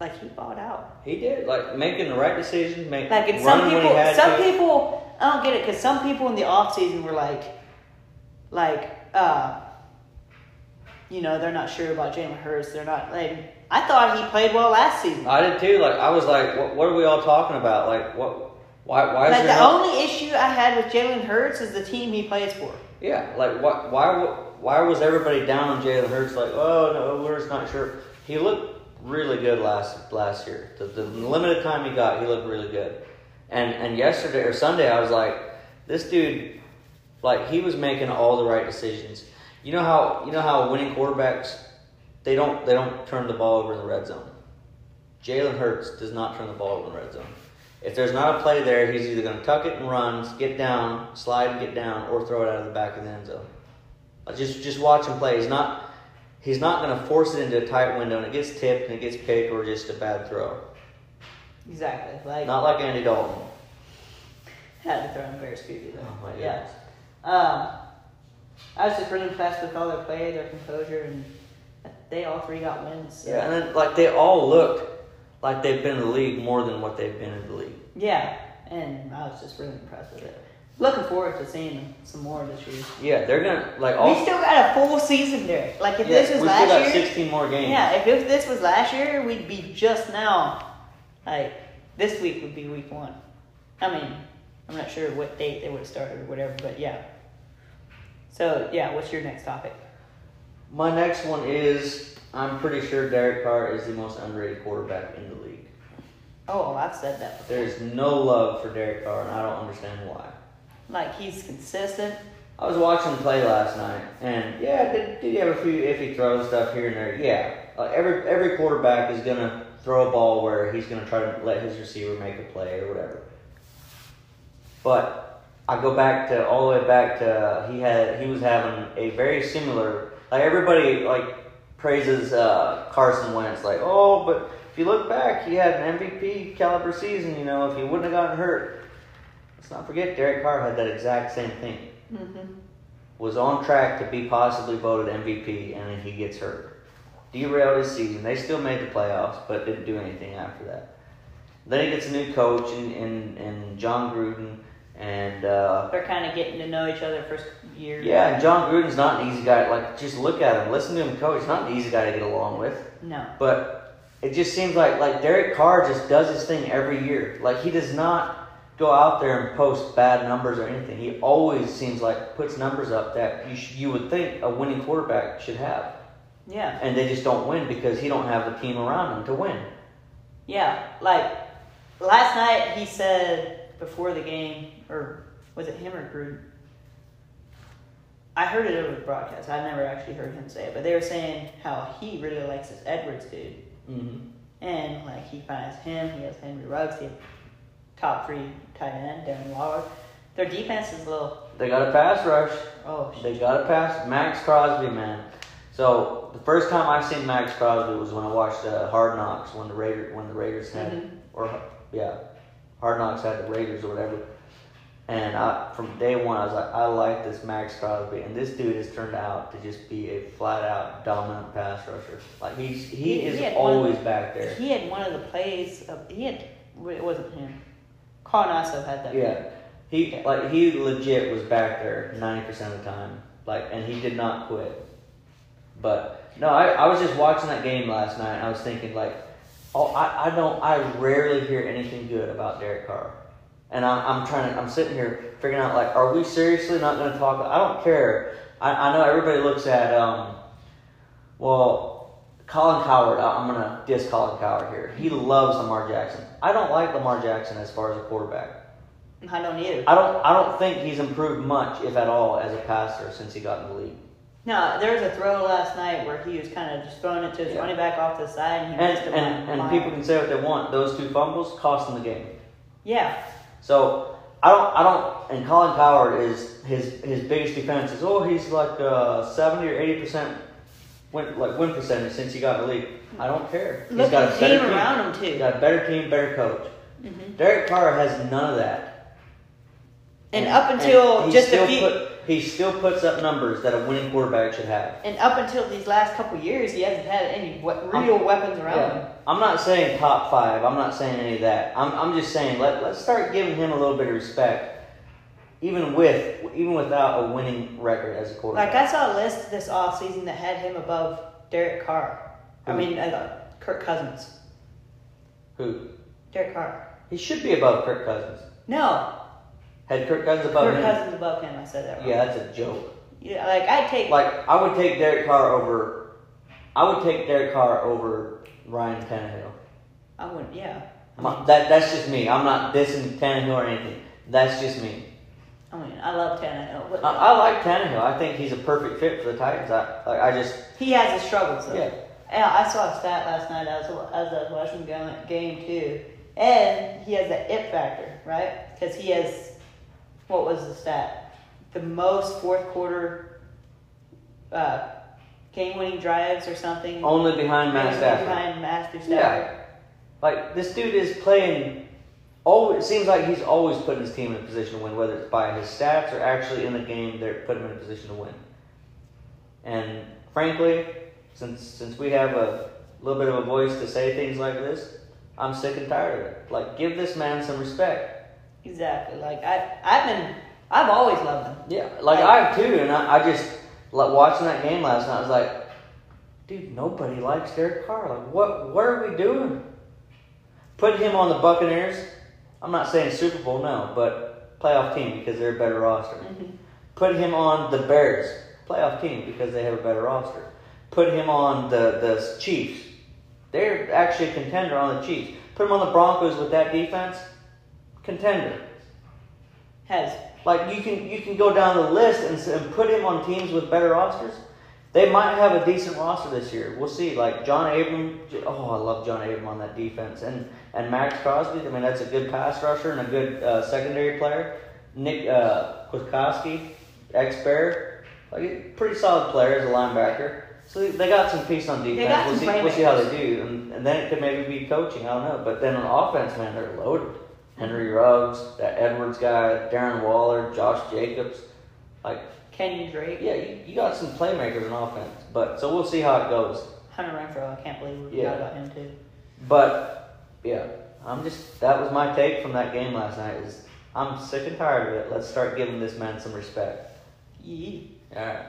like he bought out. He did like making the right decisions, make Like and some running when he people, some to. people, I don't get it because some people in the off season were like, like, uh, you know, they're not sure about Jalen Hurts. They're not like. I thought he played well last season. I did too. Like I was like, what, what are we all talking about? Like what? Why? Why is Like there the no- only issue I had with Jalen Hurts is the team he plays for. Yeah, like why? Why? Why was everybody down on Jalen Hurts? Like, oh no, we're just not sure. He looked really good last last year. The, the limited time he got, he looked really good. And and yesterday or Sunday, I was like, this dude, like he was making all the right decisions. You know how you know how winning quarterbacks, they don't they don't turn the ball over in the red zone. Jalen Hurts does not turn the ball over in the red zone. If there's not a play there, he's either going to tuck it and run, get down, slide and get down, or throw it out of the back of the end zone. Just just watch him play. He's not he's not going to force it into a tight window and it gets tipped and it gets picked or just a bad throw. Exactly. Like Not like Andy Dalton. had to throw him very scooty though. Oh my yeah. Um, I was just really impressed with all their play, their composure, and they all three got wins. So. Yeah, and then like they all looked like they've been in the league more than what they've been in the league. Yeah, and I was just really impressed with it. Looking forward to seeing them some more this year. Yeah, they're gonna like all. we still got a full season there. Like if yeah, this was we still last got year, 16 more games. yeah, if, if this was last year, we'd be just now. Like this week would be week one. I mean, I'm not sure what date they would have started or whatever, but yeah. So yeah, what's your next topic? My next one is I'm pretty sure Derek Carr is the most underrated quarterback in the league. Oh, I've said that. Before. There's no love for Derek Carr, and I don't understand why. Like he's consistent. I was watching play last night, and yeah, did, did he have a few iffy throws stuff here and there? Yeah, every every quarterback is gonna throw a ball where he's gonna try to let his receiver make a play or whatever. But I go back to all the way back to he had he was having a very similar like everybody like praises uh, Carson Wentz like oh but if you look back he had an MVP caliber season you know if he wouldn't have gotten hurt. Let's not forget Derek Carr had that exact same thing Mm-hmm. was on track to be possibly voted MVP, and then he gets hurt. Derailed his season. They still made the playoffs, but didn't do anything after that. Then he gets a new coach in, in, in Jon Gruden, and uh, They're kind of getting to know each other first year. Yeah, and Jon Gruden's not an easy guy. Like, just look at him, listen to him coach. He's not an easy guy to get along with. No. But it just seems like like Derek Carr just does his thing every year. Like he does not go out there and post bad numbers or anything. He always seems like puts numbers up that you sh- you would think a winning quarterback should have, Yeah. and they just don't win because he don't have the team around him to win. Yeah. Like last night, he said before the game, or was it him or Gruden? I heard it over the broadcast. I've never actually heard him say it, but they were saying how he really likes this Edwards dude, Mm-hmm. and like he finds him. He has Henry Ruggs, he has top three tight end Darren Waller. Their defense is a little. They got a pass rush. Oh, They got a pass Maxx Crosby, man. So the first time I seen Maxx Crosby was when I watched uh, Hard Knocks when the Raiders when the Raiders had Mhm. or yeah, Hard Knocks had the Raiders or whatever. And I, from day one, I was like, I like this Maxx Crosby, and this dude has turned out to just be a flat out dominant pass rusher. Like he's he, He- is he always back there. He had one of the plays. Of, he had. It wasn't him. Colin also had that. Yeah, he like he legit was back there ninety percent of the time. Like, and he did not quit. But no, I, I was just watching that game last night. and I was thinking like, oh, I, I don't I rarely hear anything good about Derek Carr, and I'm I'm trying to I'm sitting here figuring out like, are we seriously not going to talk? I don't care. I, I know everybody looks at um, well, Colin Cowherd. I'm gonna diss Colin Cowherd here. He loves Lamar Jackson. I don't like Lamar Jackson as far as a quarterback. I don't either. I don't. I don't think he's improved much, if at all, as a passer since he got in the league. No, there was a throw last night where he was kind of just throwing it to his Yeah. running back off to the side, and he And missed it. and, by and people can say what they want. Those two fumbles cost them the game. Yeah, So I don't. I don't. And Colin Cowherd is his his biggest defense is oh he's like uh, seventy or eighty percent win like win percentage since he got in the league. I don't care. He's got a better team around him He's too. got a better team, better coach. hmm Derek Carr has none of that. And up until he just a few- put, he still puts up numbers that a winning quarterback should have. And up until these last couple years, he hasn't had any we- real weapons around Yeah. him. I'm not saying top five. I'm not saying any of that. I'm, I'm just saying let let's start giving him a little bit of respect, even with even without a winning record as a quarterback. Like I saw a list this off season that had him above Derek Carr. I mean, uh, Kirk Cousins. Who? Derek Carr. He should be above Kirk Cousins. No, Had Kirk Cousins above him? Kirk him? Cousins above him. I said that wrong. Yeah, that's a joke. Yeah, like I'd take. Like I would take Derek Carr over. I would take Derek Carr over Ryan Tannehill. I wouldn't. Yeah. My- that that's just me. I'm not dissing Tannehill or anything. That's just me. I mean, I love Tannehill, but I, I like Tannehill. I think he's a perfect fit for the Titans. I like. I just he has his struggles though. yeah. Yeah, I saw a stat last night as, as I was watching the game too. And he has that it factor, right? Because he has, what was the stat? The most fourth quarter uh, game winning drives or something. Only behind Matt Stafford. Behind Master Stafford. Yeah. Like this dude is playing. Oh, it seems like he's always putting his team in a position to win, whether it's by his stats or actually in the game. They're putting him in a position to win. And frankly, since since we have a little bit of a voice to say things like this, I'm sick and tired of it. Like, give this man some respect. Exactly. Like, I, I've been, I've always loved him. Yeah, like I have too, and I, I just like watching that game last night. I was like, dude, nobody likes Derek Carr. Like, what? What are we doing? Put him on the Buccaneers. I'm not saying Super Bowl, no, but playoff team because they're a better roster. Mhm. Put him on the Bears, playoff team because they have a better roster. Put him on the the Chiefs. They're actually a contender on the Chiefs. Put him on the Broncos with that defense, contender. Has. Like you can you can go down the list and, and put him on teams with better rosters. They might have a decent roster this year. We'll see. Like John Abram. Oh, I love John Abram on that defense, and and Maxx Crosby. I mean, that's a good pass rusher and a good uh, secondary player. Nick uh, Kwiatkoski, ex Bear, like a pretty solid player as a linebacker. So they- got some piece on defense. we'll see. We'll see how they do, and, and then it could maybe be coaching. I don't know. But then on offense, man, they're loaded. Henry Ruggs, that Edwards guy, Darren Waller, Josh Jacobs. Like, Kenyan Drake. yeah, you, you got some playmakers on offense. But so we'll see how it goes. Hunter Renfrow. I can't believe we Yeah. forgot about him too. But yeah, I'm just that was my take from that game last night. Is I'm sick and tired of it. Let's start giving this man some respect. Yee. All right,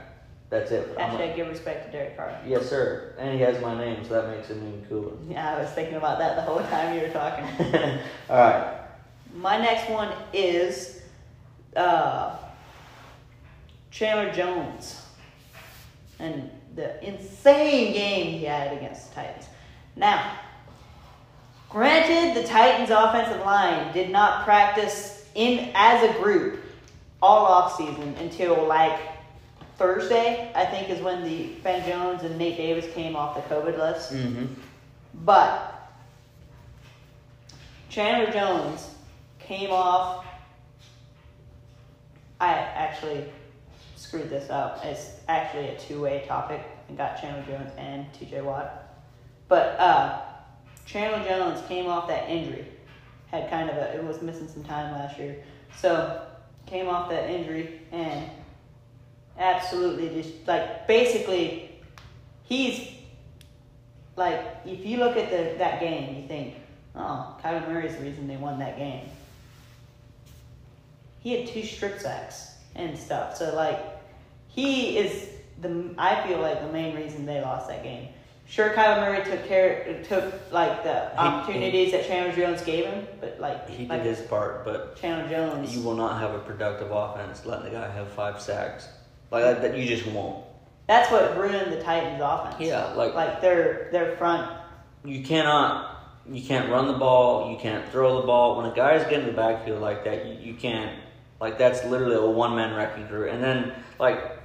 that's it. Hashtag give respect to Derek Carr. yes, sir. And he has my name, so that makes him even cooler. Yeah, I was thinking about that the whole time you were talking. All right. My next one is uh, Chandler Jones and the insane game he had against the Titans. Now, granted, the Titans' offensive line did not practice in as a group all off season until like Thursday. I think is when the Ben Jones and Nate Davis came off the COVID list. Mm-hmm. But Chandler Jones came off. I actually screwed this up. It's actually a two-way topic and got Chandler Jones and TJ Watt. But uh, Chandler Jones came off that injury. Had kind of a it was missing some time last year. So came off that injury and absolutely just like basically he's like if you look at the that game, you think, oh, Kyler Murray's the reason they won that game. He had two strip sacks and stuff. So like, he is the I feel like the main reason they lost that game. Sure, Kyler Murray took care took like the He- opportunities that Chandler Jones gave him, but like He did his part, but Chandler Jones. you will not have a productive offense letting the guy have five sacks. Like that, that you just won't. That's what ruined the Titans' offense. Yeah, like like their their front. you cannot you can't run the ball, you can't throw the ball. When a guy's getting the backfield like that, you, you can't like that's literally a one man wrecking crew. And then like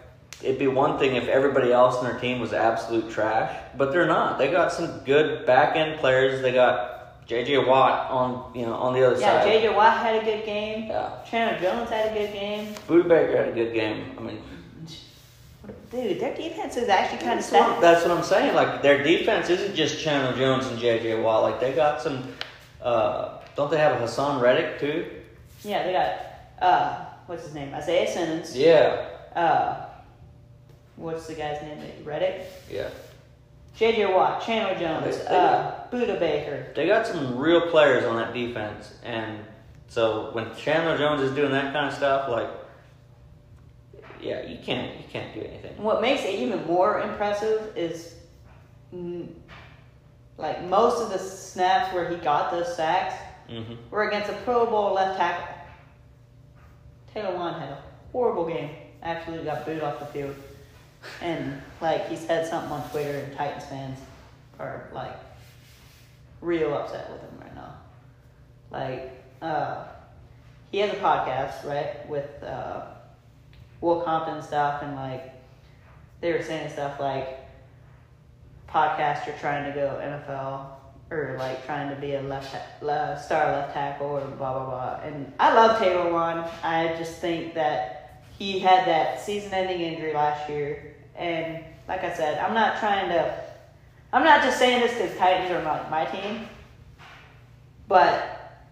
it'd be one thing if everybody else in their team was absolute trash, but they're not. They got some good back end players. They got JJ Watt on you know on the other Yeah, side. Yeah, J.J. Watt had a good game. Yeah. Chandler Jones had a good game. Budda Baker had a good game. I mean, Dude, their defense is actually kind of what, that's what I'm saying. Like their defense isn't just Chandler Jones and JJ Watt. Like they got some. Uh, don't they have a Haason Reddick too? Yeah, they got uh, what's his name? Isaiah Simmons. Yeah, Uh, what's the guy's name? That you Reddick. yeah. J.J. Watt, Chandler Jones, They- they uh, Budda Baker. They got some real players on that defense, and so when Chandler Jones is doing that kind of stuff, like, yeah, you can't you can't do anything. What makes it even more impressive is, like most of the snaps where he got those sacks hmm were against a Pro Bowl left tackle. Taylor Wan had a horrible game. Absolutely got booed off the field. And like he said something on Twitter, and Titans fans are like real upset with him right now. Like uh, he has a podcast, right, with uh, Will Compton stuff, and like they were saying stuff like podcaster trying to go NFL or like trying to be a left ta- star left tackle or blah blah blah. And I love Taylor Wan. I just think that he had that season-ending injury last year, and like I said, I'm not trying to. I'm not just saying this because Titans are my team, but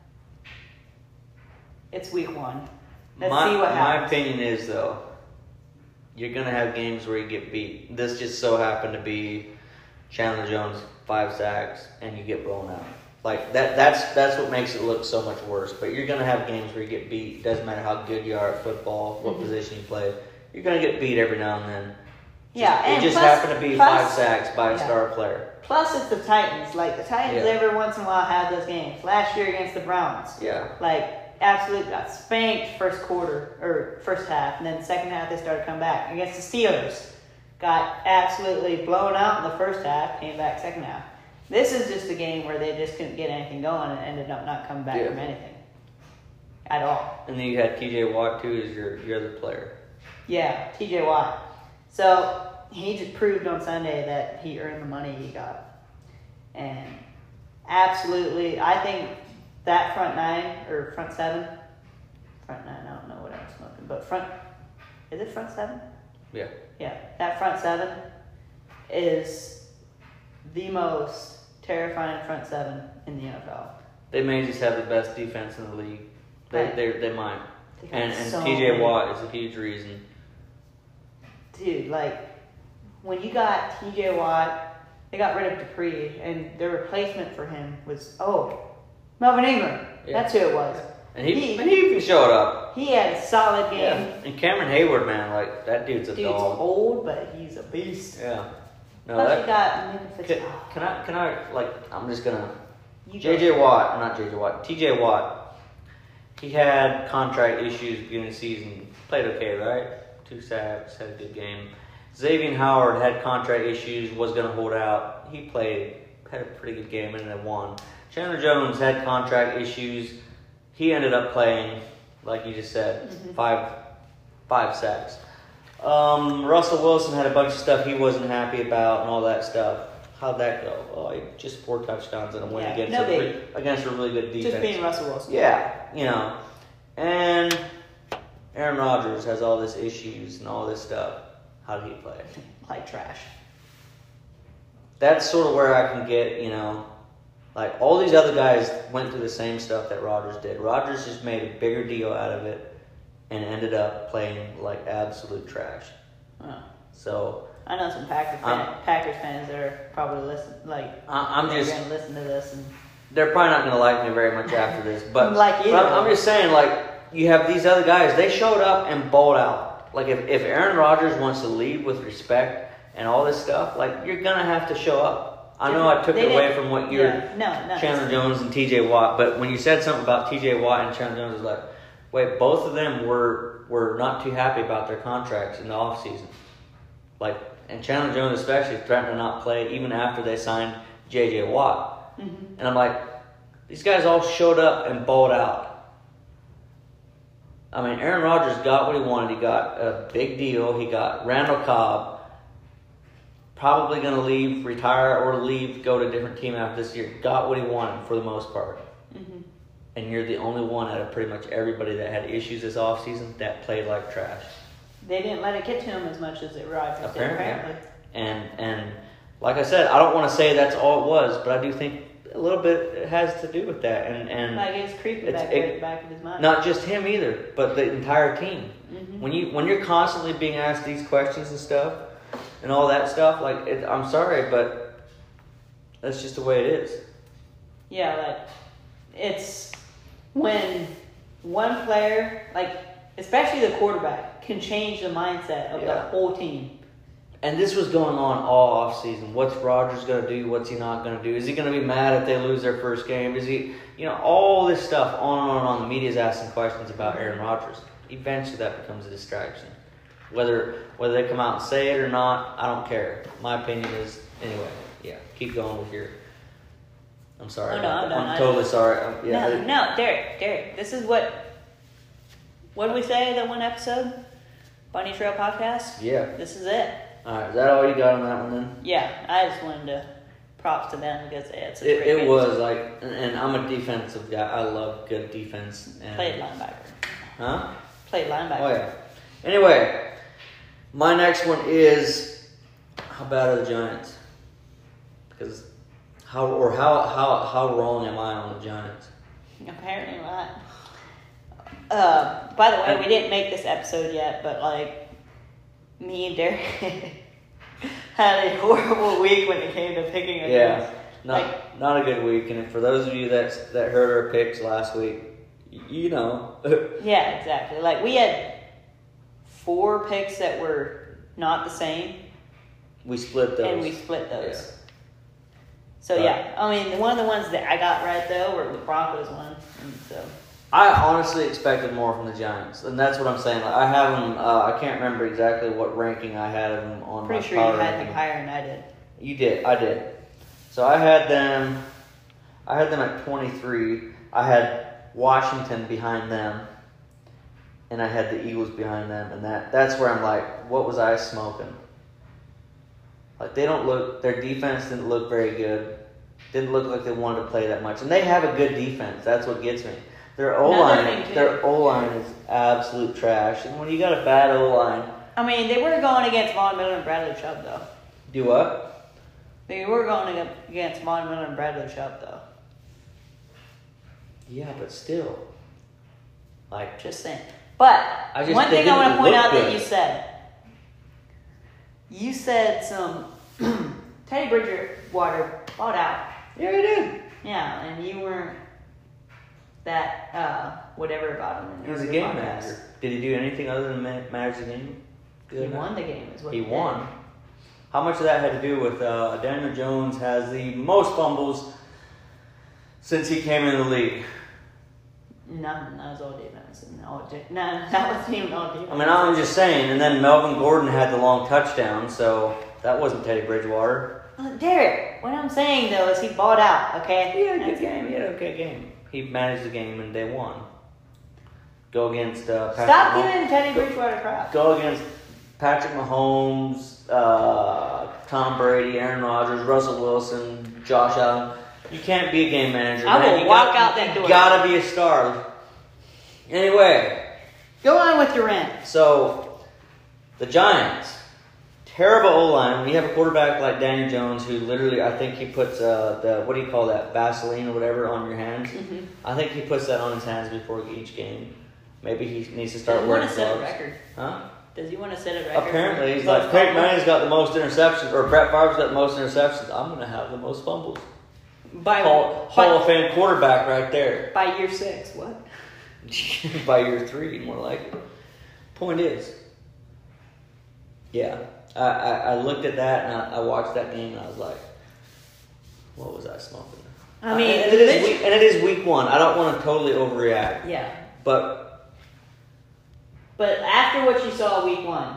it's week one. Let's my, see what happens. my opinion is though, you're gonna have games where you get beat. This just so happened to be Chandler Jones five sacks and you get blown out. Like that that's that's what makes it look so much worse. But you're gonna have games where you get beat. Doesn't matter how good you are at football, what Mhm. position you play. You're gonna get beat every now and then. Yeah, Just- and it just plus- happened to be plus- five sacks by a star player. Plus, it's the Titans. Like the Titans, Yeah. every once in a while have those games. Last year against the Browns, Yeah. like absolutely got spanked first quarter or first half, and then second half they started to come back against the Steelers. Got absolutely blown out in the first half, came back second half. This is just a game where they just couldn't get anything going and ended up not coming back Yeah. from anything at all. And then you had TJ Watt too as your your other player. Yeah, TJ Watt. So he just proved on Sunday that he earned the money he got. And absolutely, I think that front nine or front seven, front nine, I don't know what I'm smoking, but front, is it front seven? Yeah. Yeah, that front seven is the most terrifying front seven in the NFL. They may just have the best defense in the league. They Right. they they might. They And and so TJ many- Watt is a huge reason. dude, like when you got TJ Watt, they got rid of Dupree, and their replacement for him was oh Melvin Ingram. Yeah. That's who it was. And he, He- and he even showed up. He had a solid game. Yeah. And Cameron Heyward, man, like that dude's a Dude's dog. old, but he's a beast. Yeah. No, Plus, that, you got can, can I can I like I'm just gonna You go. JJ Watt, not JJ Watt, TJ Watt. He had contract issues beginning of season. Played okay, right? Two sacks, had a good game. Xavier Howard had contract issues, was to hold out. He played, had a pretty good game, and then won. Chandler Jones had contract issues. He ended up playing, like you just said, Mhm. five five sacks. Um, Russell Wilson had a bunch of stuff he wasn't happy about and all that stuff. How'd that go? Oh, he just four touchdowns and a win Yeah, against no a re- against a really good defense. Just being Russell Wilson. Yeah, you know. And Aaron Rodgers has all this issues and all this stuff. How did he play? Like trash. That's sort of where I can get, you know, like all these other guys went through the same stuff that Rodgers did. Rodgers just made a bigger deal out of it and ended up playing like absolute trash. Oh. So I know some Packers, fan, Um, Packers fans that are probably listen like I- I'm just gonna listen to this and they're probably not going to like me very much after this. But, Like you. I'm, I'm just saying, like you have these other guys, they showed up and balled out. Like if, if Aaron Rodgers wants to lead with respect and all this stuff, like you're gonna have to show up. I know I took it away from what you're yeah, no no Chandler Jones and T.J. Watt, but when you said something about T.J. Watt and Chandler Jones, was like, wait, both of them were were not too happy about their contracts in the offseason. Like, and Chandler Jones especially threatened to not play even after they signed J.J. Watt. hmm And I'm like, these guys all showed up and balled out. I mean, Aaron Rodgers got what he wanted. He got a big deal. He got Randall Cobb. Probably going to leave, retire, or leave, go to a different team after this year. Got what he wanted for the most part. And you're the only one out of pretty much everybody that had issues this off season that played like trash. They didn't let it get to him as much as it Rodgers did Apparently. apparently. And and like I said, I don't want to say that's all it was, but I do think a little bit has to do with that. And and Like it's creeping It's- back it- right back of his mind. not just him either, but the entire team. hmm When you when you're constantly being asked these questions and stuff, and all that stuff, like it, I'm sorry, but that's just the way it is. Yeah, like it's when one player, like especially the quarterback, can change the mindset of the whole team. And this was going on all off season. What's Rodgers going to do? What's he not going to do? Is he going to be mad if they lose their first game? Is he, you know, all this stuff on and on and on. The media's asking questions about Aaron Rodgers. Eventually, that becomes a distraction. Whether whether they come out and say it or not, I don't care. My opinion is anyway. Yeah, keep going with your. I'm sorry. Oh, no, I'm totally sorry. I'm- yeah, no, no, Derek, Derek, this is what. What did we say that one episode? Bunny Trail Podcast. yeah. This is it. All right, is that all you got on that one then? Yeah, I just wanted to props to them because had such It, great it was like, and, and I'm a defensive guy. I love good defense. And, played linebacker. Huh? Played linebacker. Oh yeah. Anyway, my next one is how bad are the Giants? Because how or how how how wrong am I on the Giants? Apparently not. Uh, by the way, we didn't make this episode yet, but like me and Derek had a horrible week when it came to picking a Yeah, games. not Like- not a good week. And for those of you that that heard our picks last week, you know, Yeah, exactly. Like we had four picks that were not the same, we split those. and we split those. Yeah. So yeah, I mean, one of the ones that I got right though were the Broncos one, and so I honestly expected more from the Giants, and that's what I'm saying. Like, I have them. Uh, I can't remember exactly what ranking I had them on. pretty sure you had ranking. them higher than I did. You did. I did. So I had them. I had them at 23. I had Washington behind them, and I had the Eagles behind them, and that that's where I'm like, what was I smoking? Like they don't look. Their defense didn't look very good. Didn't look like they wanted to play that much, and they have a good defense. That's what gets me. Their O line their O line is absolute trash. And when you got a bad O line, I mean, they were going against Von Miller and Bradley Chubb though. do what? They were going against Von Miller and Bradley Chubb though. Yeah, but still, like Just saying. But one thing I want to point out that you said, you said some Teddy Bridgewater water bought out. yeah, I did. Yeah, and you weren't. that uh, whatever about him. He was a game podcast. manager. Did he do anything other than ma- manage the game? He won the game. Is what He did. won. How much of that had to do with uh, Daniel Jones has the most fumbles since he came in the league? None. That was all defense. And all de- no, that wasn't even all defense. I mean, I'm just saying. And then Melvin Gordon had the long touchdown, so that wasn't Teddy Bridgewater. Derek, what I'm saying though is he bought out. Okay. He had a good That's- game. He had a okay game. He managed the game and they won. Go against uh, Patrick Stop Mahomes. giving Teddy Bridgewater crap. Go against Patrick Mahomes, uh, Tom Brady, Aaron Rodgers, Russell Wilson, Josh Allen. You can't be a game manager. I man. will You walk gotta- out that door. you door. Gotta be a star. Anyway, Go on with your rant. so the Giants, terrible O line. When you have a quarterback like Daniel Jones, who literally, I think he puts uh, the what do you call that Vaseline or whatever on your hands. Mm-hmm. I think he puts that on his hands before each game. Maybe he needs to Does start he wearing want to set a gloves. record? Huh? Does he want to set a record? Apparently, he's like Peyton? Manning's got the most interceptions, or Brett Favre's got the most interceptions. I'm gonna have the most fumbles. by Hall, by, Hall of Fame quarterback right there. by year six. What? By year three, more likely. Point is, yeah, I, I, I looked at that and I, I watched that game and I was like, what was I smoking? I mean, and it is week, and it is week one. I don't want to totally overreact, Yeah. but But after what you saw week one,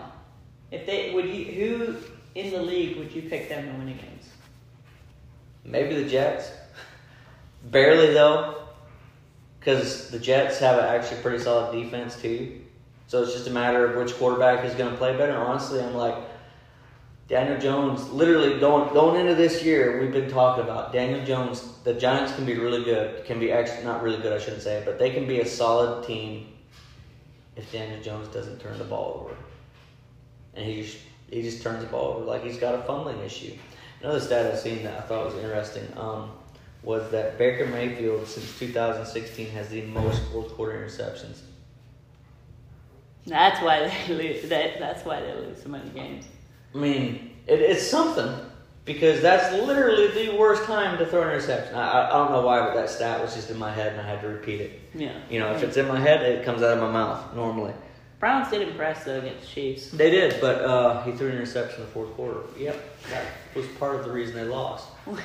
if they would you who in the league would you pick them to win against? Maybe the Jets. Barely though, because the Jets have a actually pretty solid defense too. So it's just a matter of which quarterback is going to play better. Honestly, I'm like Daniel Jones. Literally going going into this year, we've been talking about Daniel Jones. The Giants can be really good. Can be actually not really good, I shouldn't say, but they can be a solid team if Daniel Jones doesn't turn the ball over. And he just he just turns the ball over like he's got a fumbling issue. Another stat I've seen that I thought was interesting um, was that Baker Mayfield since 2016 has the most fourth quarter interceptions. That's why they lose. That, that's why they lose so many games. I mean, it, it's something because that's literally the worst time to throw an interception. I, I, don't know why, but that stat was just in my head and I had to repeat it. Yeah. You know, if it's in my head, it comes out of my mouth normally. Browns did impress though against the Chiefs. They did, but uh, he threw an interception in the fourth quarter. Yep, that was part of the reason they lost.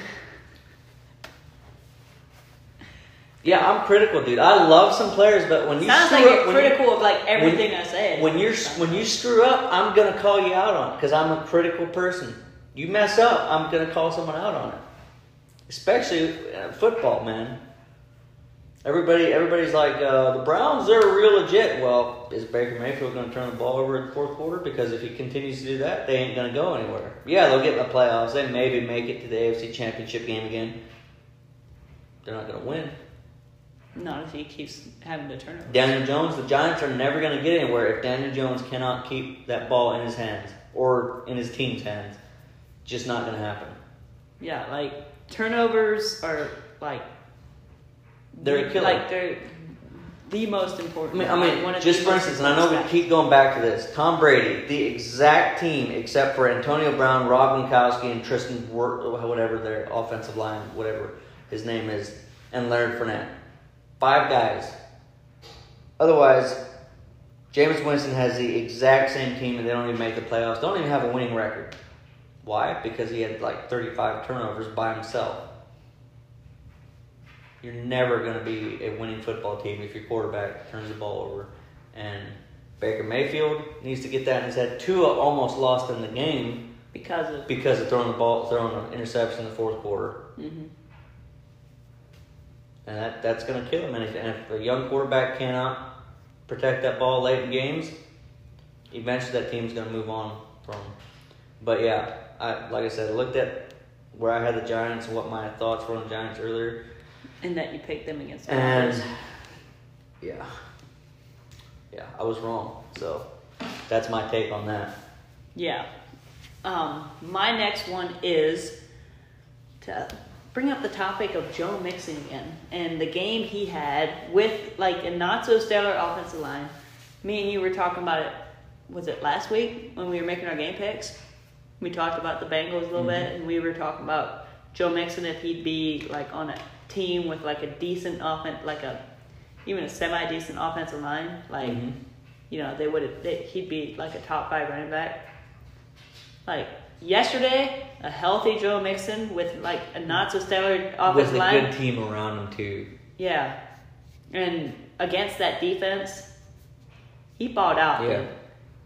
Yeah, I'm critical, dude. I love some players, but when you Sounds screw like up, you're when you- critical of like everything I said. when you're when you screw up, I'm gonna call you out on it because I'm a critical person. You mess up, I'm gonna call someone out on it. Especially uh, football, man. Everybody, everybody's like uh, the Browns. They're real legit. Well, is Baker Mayfield gonna turn the ball over in the fourth quarter? Because if he continues to do that, they ain't gonna go anywhere. Yeah, they'll get in the playoffs. They maybe make it to the AFC Championship game again. They're not gonna win. Not if he keeps having to turn over. Daniel Jones, the Giants are never going to get anywhere if Daniel Jones cannot keep that ball in his hands or in his team's hands. Just not going to happen. Yeah, like turnovers are like They're killer. Like they're the most important. I mean, I mean just for instance, and I know we keep going back to this. Tom Brady, the exact team except for Antonio Brown, Rob Gronkowski, and Tristan, whatever their offensive line, whatever his name is, and Leonard Fournette. Five guys. Otherwise, Jameis Winston has the exact same team, and they don't even make the playoffs. Don't even have a winning record. Why? Because he had like 35 turnovers by himself. You're never going to be a winning football team if your quarterback turns the ball over. And Baker Mayfield needs to get that in his head. Tua almost lost in the game because of because of throwing the ball, throwing an interception in the fourth quarter. hmm And that, that's going to kill him. And if, and if a young quarterback cannot protect that ball late in games, eventually that team's going to move on from him. But yeah, I, like I said, I looked at where I had the Giants and what my thoughts were on the Giants earlier. and that you picked them against. And others. yeah, yeah, I was wrong. So that's my take on that. Yeah. Um, my next one is to bring up the topic of Joe Mixon again and the game he had with like a not so stellar offensive line. Me and you were talking about it. Was it last week when we were making our game picks? We talked about the Bengals a little bit, and we were talking about Joe Mixon if he'd be like on a team with like a decent offense, like a even a semi decent offensive line, like Mhm. you know, they would have he'd be like a top five running back. Like yesterday, a healthy Joe Mixon with like a not so stellar with offensive a line. good team around him too. Yeah, and against that defense, he balled out. Yeah.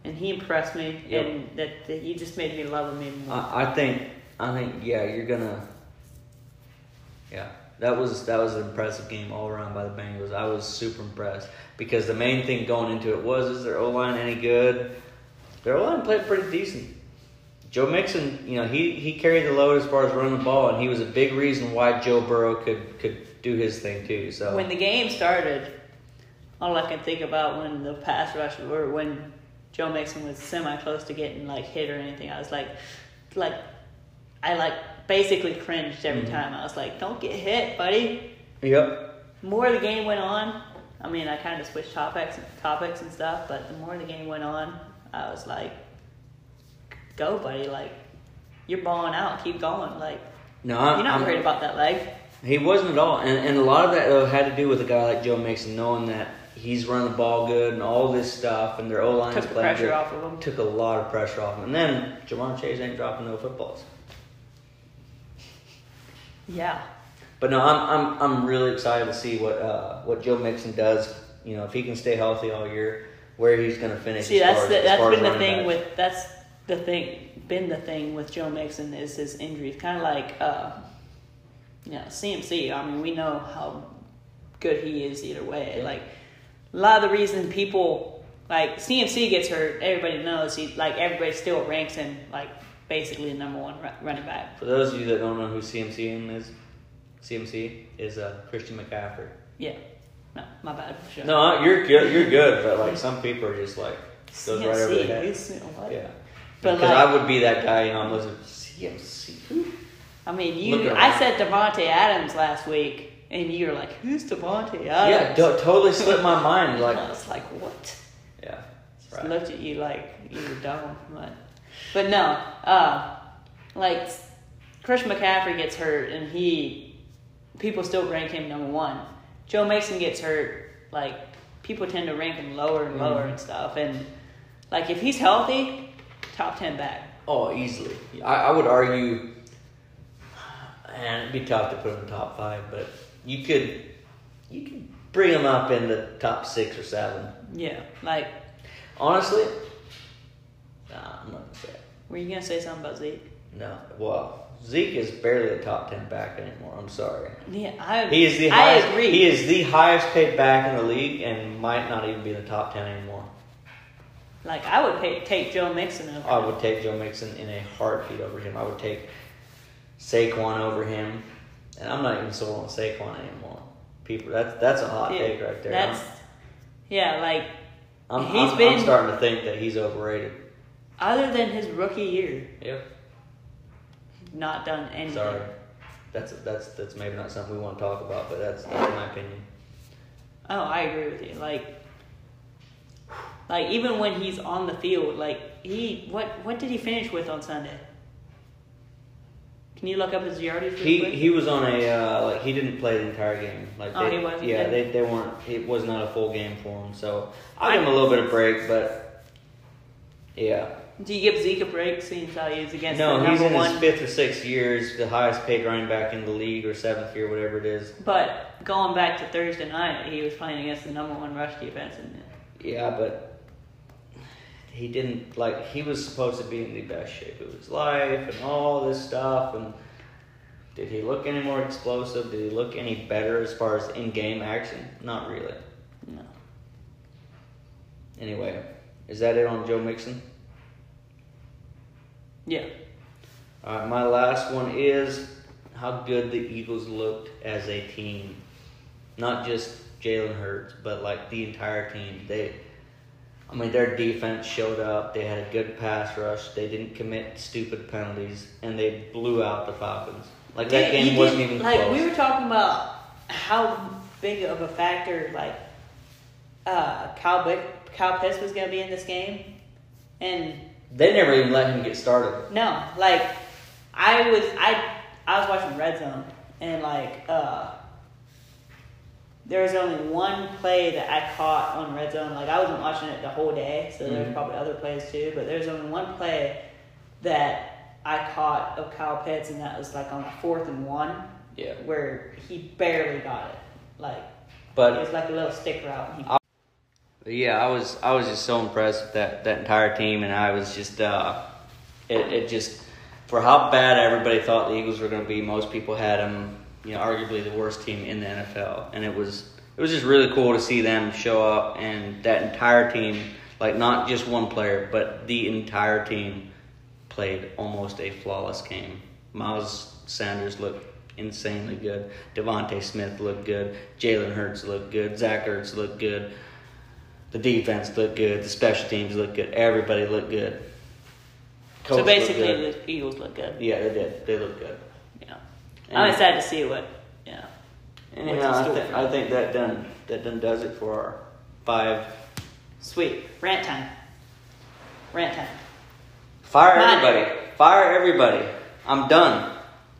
and he impressed me, Yep. and that, that he just made me love him even more. I, I think I think yeah, you're gonna Yeah. That was that was an impressive game all around by the Bengals. I was super impressed. Because the main thing going into it was is their O line any good? Their O line played pretty decent. Joe Mixon, you know, he, he carried the load as far as running the ball and he was a big reason why Joe Burrow could, could do his thing too. So When the game started, all I can think about when the pass rush or when Joe Mixon was semi close to getting like hit or anything, I was like, like, I like basically cringed every Mhm. time. I was like, don't get hit, buddy. Yep. more the game went on, I mean, I kind of switched topics, topics and stuff, but the more the game went on, I was like, "Go, buddy! Like, you're balling out. Keep going. Like, No, I'm, you're not I'm- worried about that leg." He wasn't at all, and and a lot of that though had to do with a guy like Joe Mixon knowing that he's running the ball good and all this stuff, and their O line Took pressure good. off of him. Took a lot of pressure off him, and then Ja'Marr Chase ain't dropping no footballs. Yeah, But no, I'm I'm I'm really excited to see what uh, what Joe Mixon does. You know, if he can stay healthy all year, where he's going to finish. see, that's the, that's been the thing back. with that's the thing been the thing with Joe Mixon is his injuries. Kind of like, uh, you know, CMC. I mean, we know how good he is either way. Yeah. Like a lot of the reason people like CMC gets hurt, everybody knows he like everybody still ranks him like basically the number one running back. For those of you that don't know who CMC is, CMC is uh, Christian McCaffrey. Yeah, no, my bad. For sure. No, you're good. You're good, but like some people are just like goes right over the head. Yeah, because like, I would be that guy. You know, I'm listening. CMC. Who? I mean, you. I said Davante Adams last week, and you were like, "Who's Devonte Yeah, Adams?" totally slipped my mind. Like, I was like, "What?" yeah, Just right. looked at you like you were dumb, but but no, uh, like Chris McCaffrey gets hurt, and he people still rank him number one. Joe Mason gets hurt, like people tend to rank him lower and lower Mhm. and stuff, and like if he's healthy, top ten back. Oh, easily. I, I would argue, and it'd be tough to put him in the top five, but you could, you could bring him up in the top six or seven. Yeah, like Honestly, nah, I'm not gonna say. it. were you gonna say something about Zeke? No, well, Zeke is barely a top ten back anymore. I'm sorry. Yeah, I He is the I highest. agree. He is the highest paid back in the league, and might not even be in the top ten anymore. Like I would pay, take Joe Mixon over. I him. would take Joe Mixon in a heartbeat over him. I would take Saquon over him, and I'm not even sold on Saquon anymore. People, that's that's a hot Dude, take right there. That's yeah, like I'm, he's I'm, been- I'm starting to think that he's overrated. other than his rookie year, Yep. not done anything. Sorry. That's that's that's maybe not something we want to talk about, but that's that's my opinion. Oh, I agree with you. Like, like even when he's on the field, like he what what did he finish with on Sunday? Can you look up his yardage? He quick? he was on a uh, like he didn't play the entire game. Like Oh, they, he wasn't? Yeah, they they weren't. It was not a full game for him. So I'll give him a little bit of break, but yeah. Do you give Zeke a break, seeing how he is against No, the he's in one? his fifth or sixth years, the highest paid running back in the league, or seventh year, whatever it is. But going back to Thursday night, he was playing against the number one rush defense, and Yeah, but he didn't like. He was supposed to be in the best shape of his life, and all this stuff. And did he look any more explosive? Did he look any better as far as in-game action? Not really. no. Anyway, is that it on Joe Mixon? Yeah. All right, my last one is how good the Eagles looked as a team. Not just Jalen Hurts, but like the entire team. They, I mean, their defense showed up. They had a good pass rush. They didn't commit stupid penalties, and they blew out the Falcons. Like that game wasn't even like close. we were talking about how big of a factor like uh Kyle Bick, Kyle Pitts was gonna be in this game, and they never even let him get started. no, like I was I I was watching Red Zone and like uh there was only one play that I caught on red zone. Like I wasn't watching it the whole day, so there's Mhm. probably other plays too. But there's only one play that I caught of Kyle Pitts, and that was like on a fourth and one, Yeah. where he barely got it. Like But it was like a little stick route. And he, yeah, I was I was just so impressed with that that entire team, and I was just uh, it it just for how bad everybody thought the Eagles were going to be. Most people had them, you know, arguably the worst team in the NFL, and it was it was just really cool to see them show up and that entire team, like not just one player, but the entire team played almost a flawless game. Miles Sanders looked insanely good. DeVonta Smith looked good. Jalen Hurts looked good. Zach Ertz looked good. The defense looked good. The special teams looked good. Everybody looked good. So basically, good. the Eagles looked good. yeah, they did. They looked good. Oh, I'm excited to see what. You know, And What's yeah, in I, th- I think that done that done does it for our five. sweet rant time. Rant time. Fire everybody. Fire everybody. I'm done.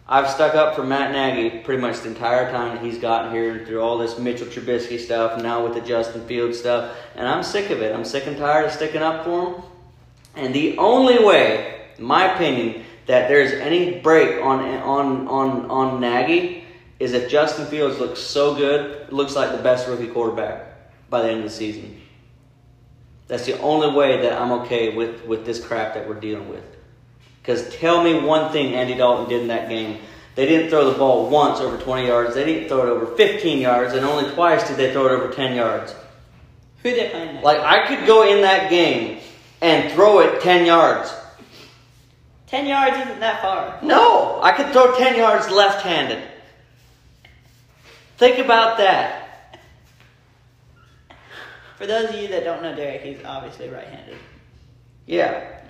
I've stuck up for Matt Nagy pretty much the entire time that he's gotten here through all this Mitchell Trubisky stuff now with the Justin Fields stuff. And I'm sick of it. I'm sick and tired of sticking up for him. And the only way, in my opinion, that there's any break on on on on Nagy is if Justin Fields looks so good, looks like the best rookie quarterback by the end of the season. That's the only way that I'm okay with, with this crap that we're dealing with. Because tell me one thing Andy Dalton did in that game. They didn't throw the ball once over 20 yards. They didn't throw it over 15 yards, and only twice did they throw it over 10 yards. Who playing next? Like, I could go in that game and throw it 10 yards. Ten yards isn't that far. No, I could throw 10 yards left handed. Think about that. For those of you that don't know Derek, he's obviously right-handed. Yeah.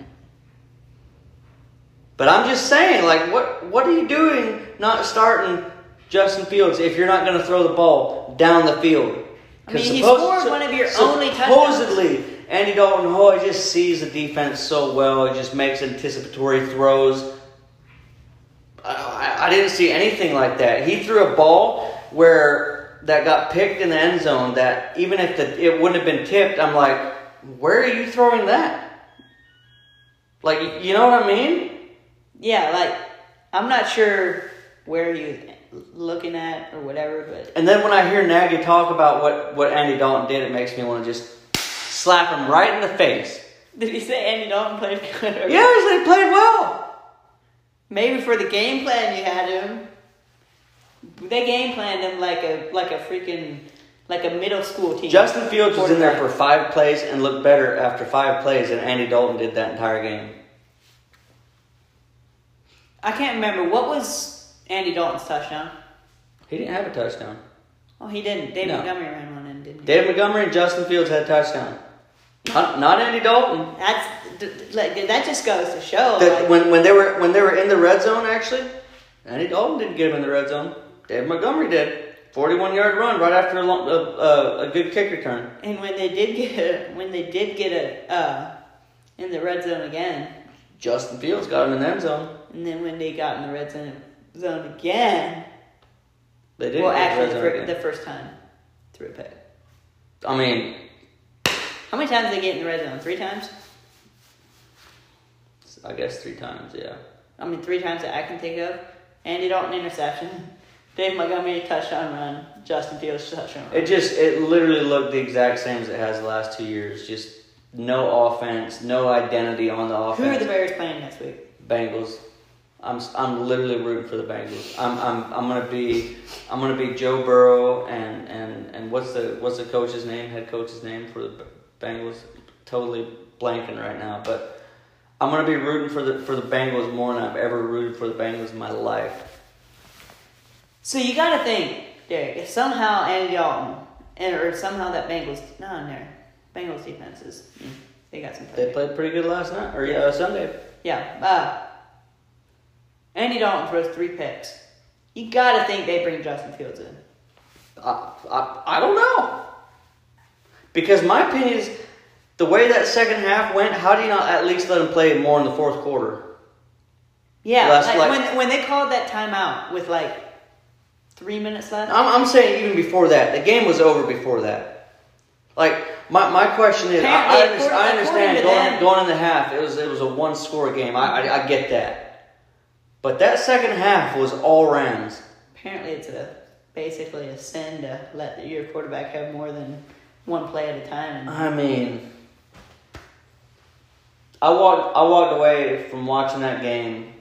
But I'm just saying, like, what what are you doing not starting Justin Fields if you're not going to throw the ball down the field? I mean, he scored one of your only touchdowns. Supposedly, Andy Dalton, oh, he just sees the defense so well. He just makes anticipatory throws. I, I, didn't see anything like that. He threw a ball where that got picked in the end zone. That even if the, it wouldn't have been tipped, I'm like, where are you throwing that? Like, you know what I mean? Yeah, like I'm not sure where he was looking at or whatever, but And then when I hear Nagy talk about what, what Andy Dalton did, it makes me want to just slap him right in the face. did he say Andy Dalton played good? Or Yes, they played well. Maybe for the game plan you had him. They game planned him like a like a freaking like a middle school team. Justin Fields was in there for five plays and looked better after five plays than Andy Dalton did that entire game. I can't remember what was Andy Dalton's touchdown. He didn't have a touchdown. Oh, he didn't. David No. Montgomery ran one in, didn't he? David Montgomery and Justin Fields had a touchdown. Not, not Andy Dalton. That's d- d- like that just goes to show. That like, when, when they were when they were in the red zone, actually, Andy Dalton didn't get him in the red zone. Dave Montgomery did. Forty-one yard run right after a, long, a, a, a good kick return. and when they did get a, when they did get a uh, in the red zone again, Justin Fields got him in the end zone. and then when they got in the red zone zone again, They did. well, get actually the the, red zone the again. first time through a pick. I mean, How many times did they get in the red zone? Three times. I guess three times. Yeah. I mean, three times that I can think of. Andy Dalton interception, Dave Montgomery touchdown run, Justin Fields touchdown run. It just it literally looked the exact same as it has the last two years. Just no offense, no identity on the offense. Who are the Bears playing next week? Bengals. I'm I'm literally rooting for the Bengals. I'm I'm I'm gonna be I'm gonna be Joe Burrow and and and what's the what's the coach's name? Head coach's name for the Bengals? Totally blanking right now, but I'm gonna be rooting for the for the Bengals more than I've ever rooted for the Bengals in my life. So you got to think, Derek, if somehow Andy Dalton and or somehow that Bengals not in there, Bengals defenses, mm, they got some. They played pretty good last night or yeah Sunday. Yeah. Uh, Andy Dalton throws three picks. You got to think they bring Justin Fields in. I, I, I don't know. Because my opinion is the way that second half went, how do you not at least let them play more in the fourth quarter? Yeah, Last, like, like- when when they called that timeout with like three minutes left. I'm, I'm saying even before that. The game was over before that. Like my, my question is, I, I, I understand going them- going in the half. It was it was a one score game. I, I I get that. But that second half was all Rams. Apparently, it's a basically a sin to let your quarterback have more than one play at a time. I mean, I walked I walked away from watching that game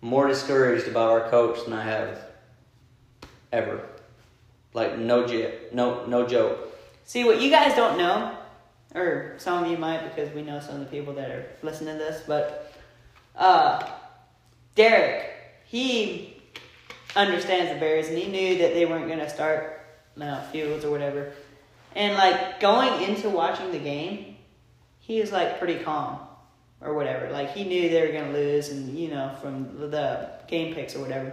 more discouraged about our coach than I have ever. Like no j no no joke. See, what you guys don't know, or some of you might because we know some of the people that are listening to this, but uh, Derek, he understands the Bears and he knew that they weren't going to start no, Fields or whatever. And like going into watching the game, he was like pretty calm or whatever. Like he knew they were to lose and, you know, from the game picks or whatever.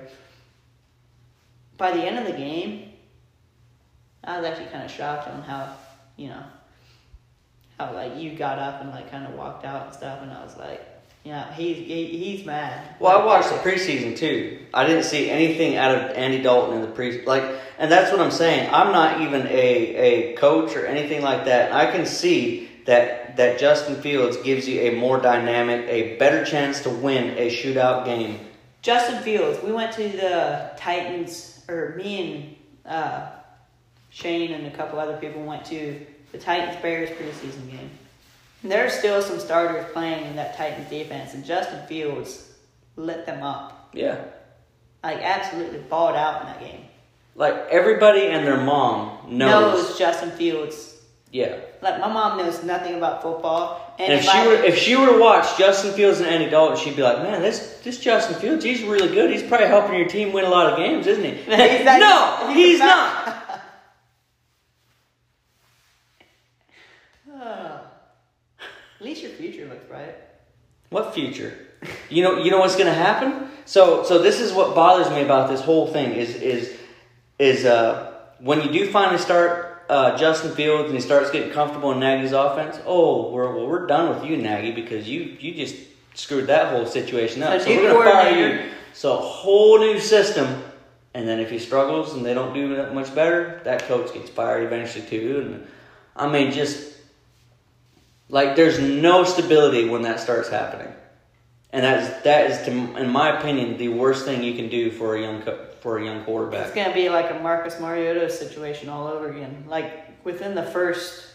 By the end of the game, I was actually kind of shocked on how, you know, how like you got up and like kind of walked out and stuff, and I was like, yeah, he's he, he's mad. Well, I watched the preseason too. I didn't see anything out of Andy Dalton in the pre like, and that's what I'm saying. I'm not even a a coach or anything like that. I can see that that Justin Fields gives you a more dynamic, a better chance to win a shootout game. Justin Fields. We went to the Titans, or me and uh, Shane and a couple other people went to the Titans Bears preseason game. There's still some starters playing in that Titans defense, and Justin Fields lit them up. Yeah, Like absolutely balled out in that game. like everybody and their mom knows. knows Justin Fields. Yeah. Like my mom knows nothing about football, and, And if if, she I, were if she were to watch Justin Fields and Andy Dalton, she'd be like, "Man, this this Justin Fields, he's really good. He's probably helping your team win a lot of games, isn't he?" He's no, he's he's not. not. at least your future looks bright. What future? You know, you know what's going to happen. So, so this is what bothers me about this whole thing is is is uh, when you do finally start uh, Justin Fields and he starts getting comfortable in Nagy's offense. Oh, we're well, we're done with you, Nagy, because you you just screwed that whole situation up. A So we're going to fire you. So a whole new system. And then if he struggles and they don't do that much better, that coach gets fired eventually too. And I mean, just like there's no stability when that starts happening, and that is that is, to, in my opinion, the worst thing you can do for a young co- for a young quarterback. It's gonna be like a Marcus Mariota situation all over again. Like within the first,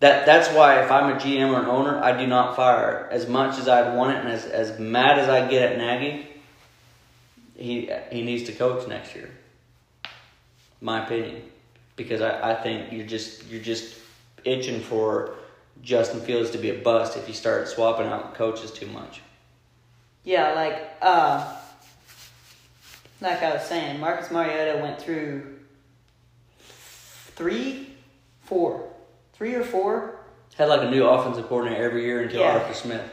That that's why if I'm a GM or an owner, I do not fire as much as I'd want it, and as as mad as I get at Nagy, he he needs to coach next year. My opinion, because I, I think you're just you're just itching for Justin Fields to be a bust if you start swapping out coaches too much. yeah, like uh, like I was saying, Marcus Mariota went through three, four, three or four, Had like a new offensive coordinator every year until Yeah. Arthur Smith.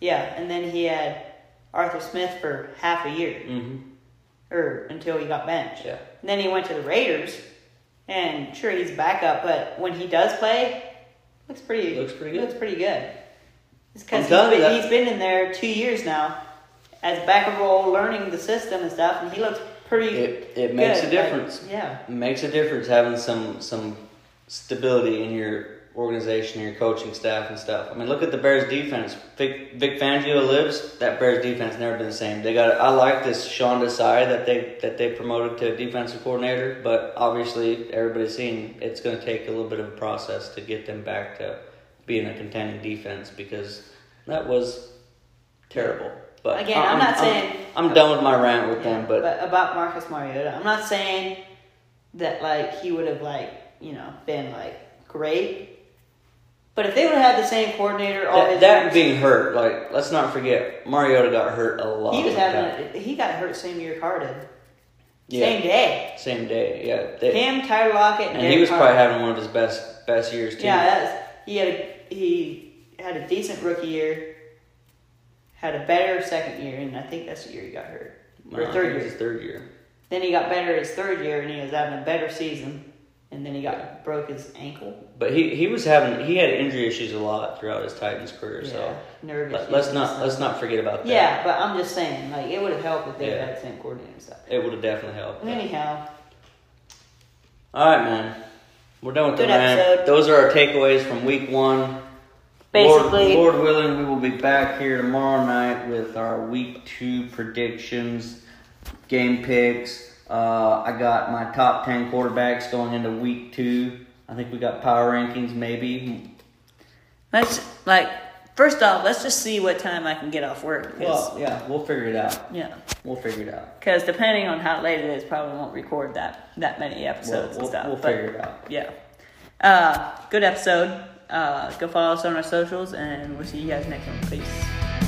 yeah, and then he had Arthur Smith for half a year, hmm or until he got benched. Yeah. And then he went to the Raiders, and sure he's backup, but when he does play, looks pretty Looks pretty good. Looks pretty good. It's because he's telling you been, that- he's been in there two years now as backup role, learning the system and stuff, and he looks pretty. It it makes good. a difference. Like, yeah, It makes a difference having some some stability in your organization, your coaching staff and stuff. I mean, look at the Bears defense. Vic, Vic Fangio lives. That Bears defense never been the same. They got. I like this Sean Desai that they that they promoted to defensive coordinator, but obviously everybody's seen it's going to take a little bit of a process to get them back to being a contending defense because that was terrible. But Again, I'm not saying- I'm, done with my rant with yeah. them, but, about Marcus Mariota, I'm not saying that like he would have like you know been like great, but if they would have had the same coordinator all that, that being hurt, like let's not forget, Mariota got hurt a lot. he was having a, he got hurt same year Carr did, yeah, same day. same day, yeah. They- Him, Tyler Lockett, and, and he was probably having one of his best best years too. Yeah, that's, he had a, he had a decent rookie year, had a better second year, and I think that's the year he got hurt. Or I third year. his third year. Then he got better his third year, and he was having a better season. And then he got broke his ankle. But he, he was having he had injury issues a lot throughout his Titans career. So nervous. let, let's not let's not forget about that. Yeah, but I'm just saying, like it would have helped if they Yeah. had the same coordinator and stuff. it would have definitely helped. Anyhow, All right, man. We're done with Good the rant. Those are our takeaways from week one. basically, Lord, Lord willing, we will be back here tomorrow night with our week two predictions, game picks. Uh, I got my top ten quarterbacks going into week two. I think we got power rankings, maybe. let's like first off, let's just see what time I can get off work. Well, yeah, we'll figure it out. yeah, We'll figure it out. because depending on how late it is, probably won't record that that many We'll, episodes we'll, and stuff. we'll but- figure it out. Yeah. Uh, good episode. Uh, go follow us on our socials, and we'll see you guys next one. Peace.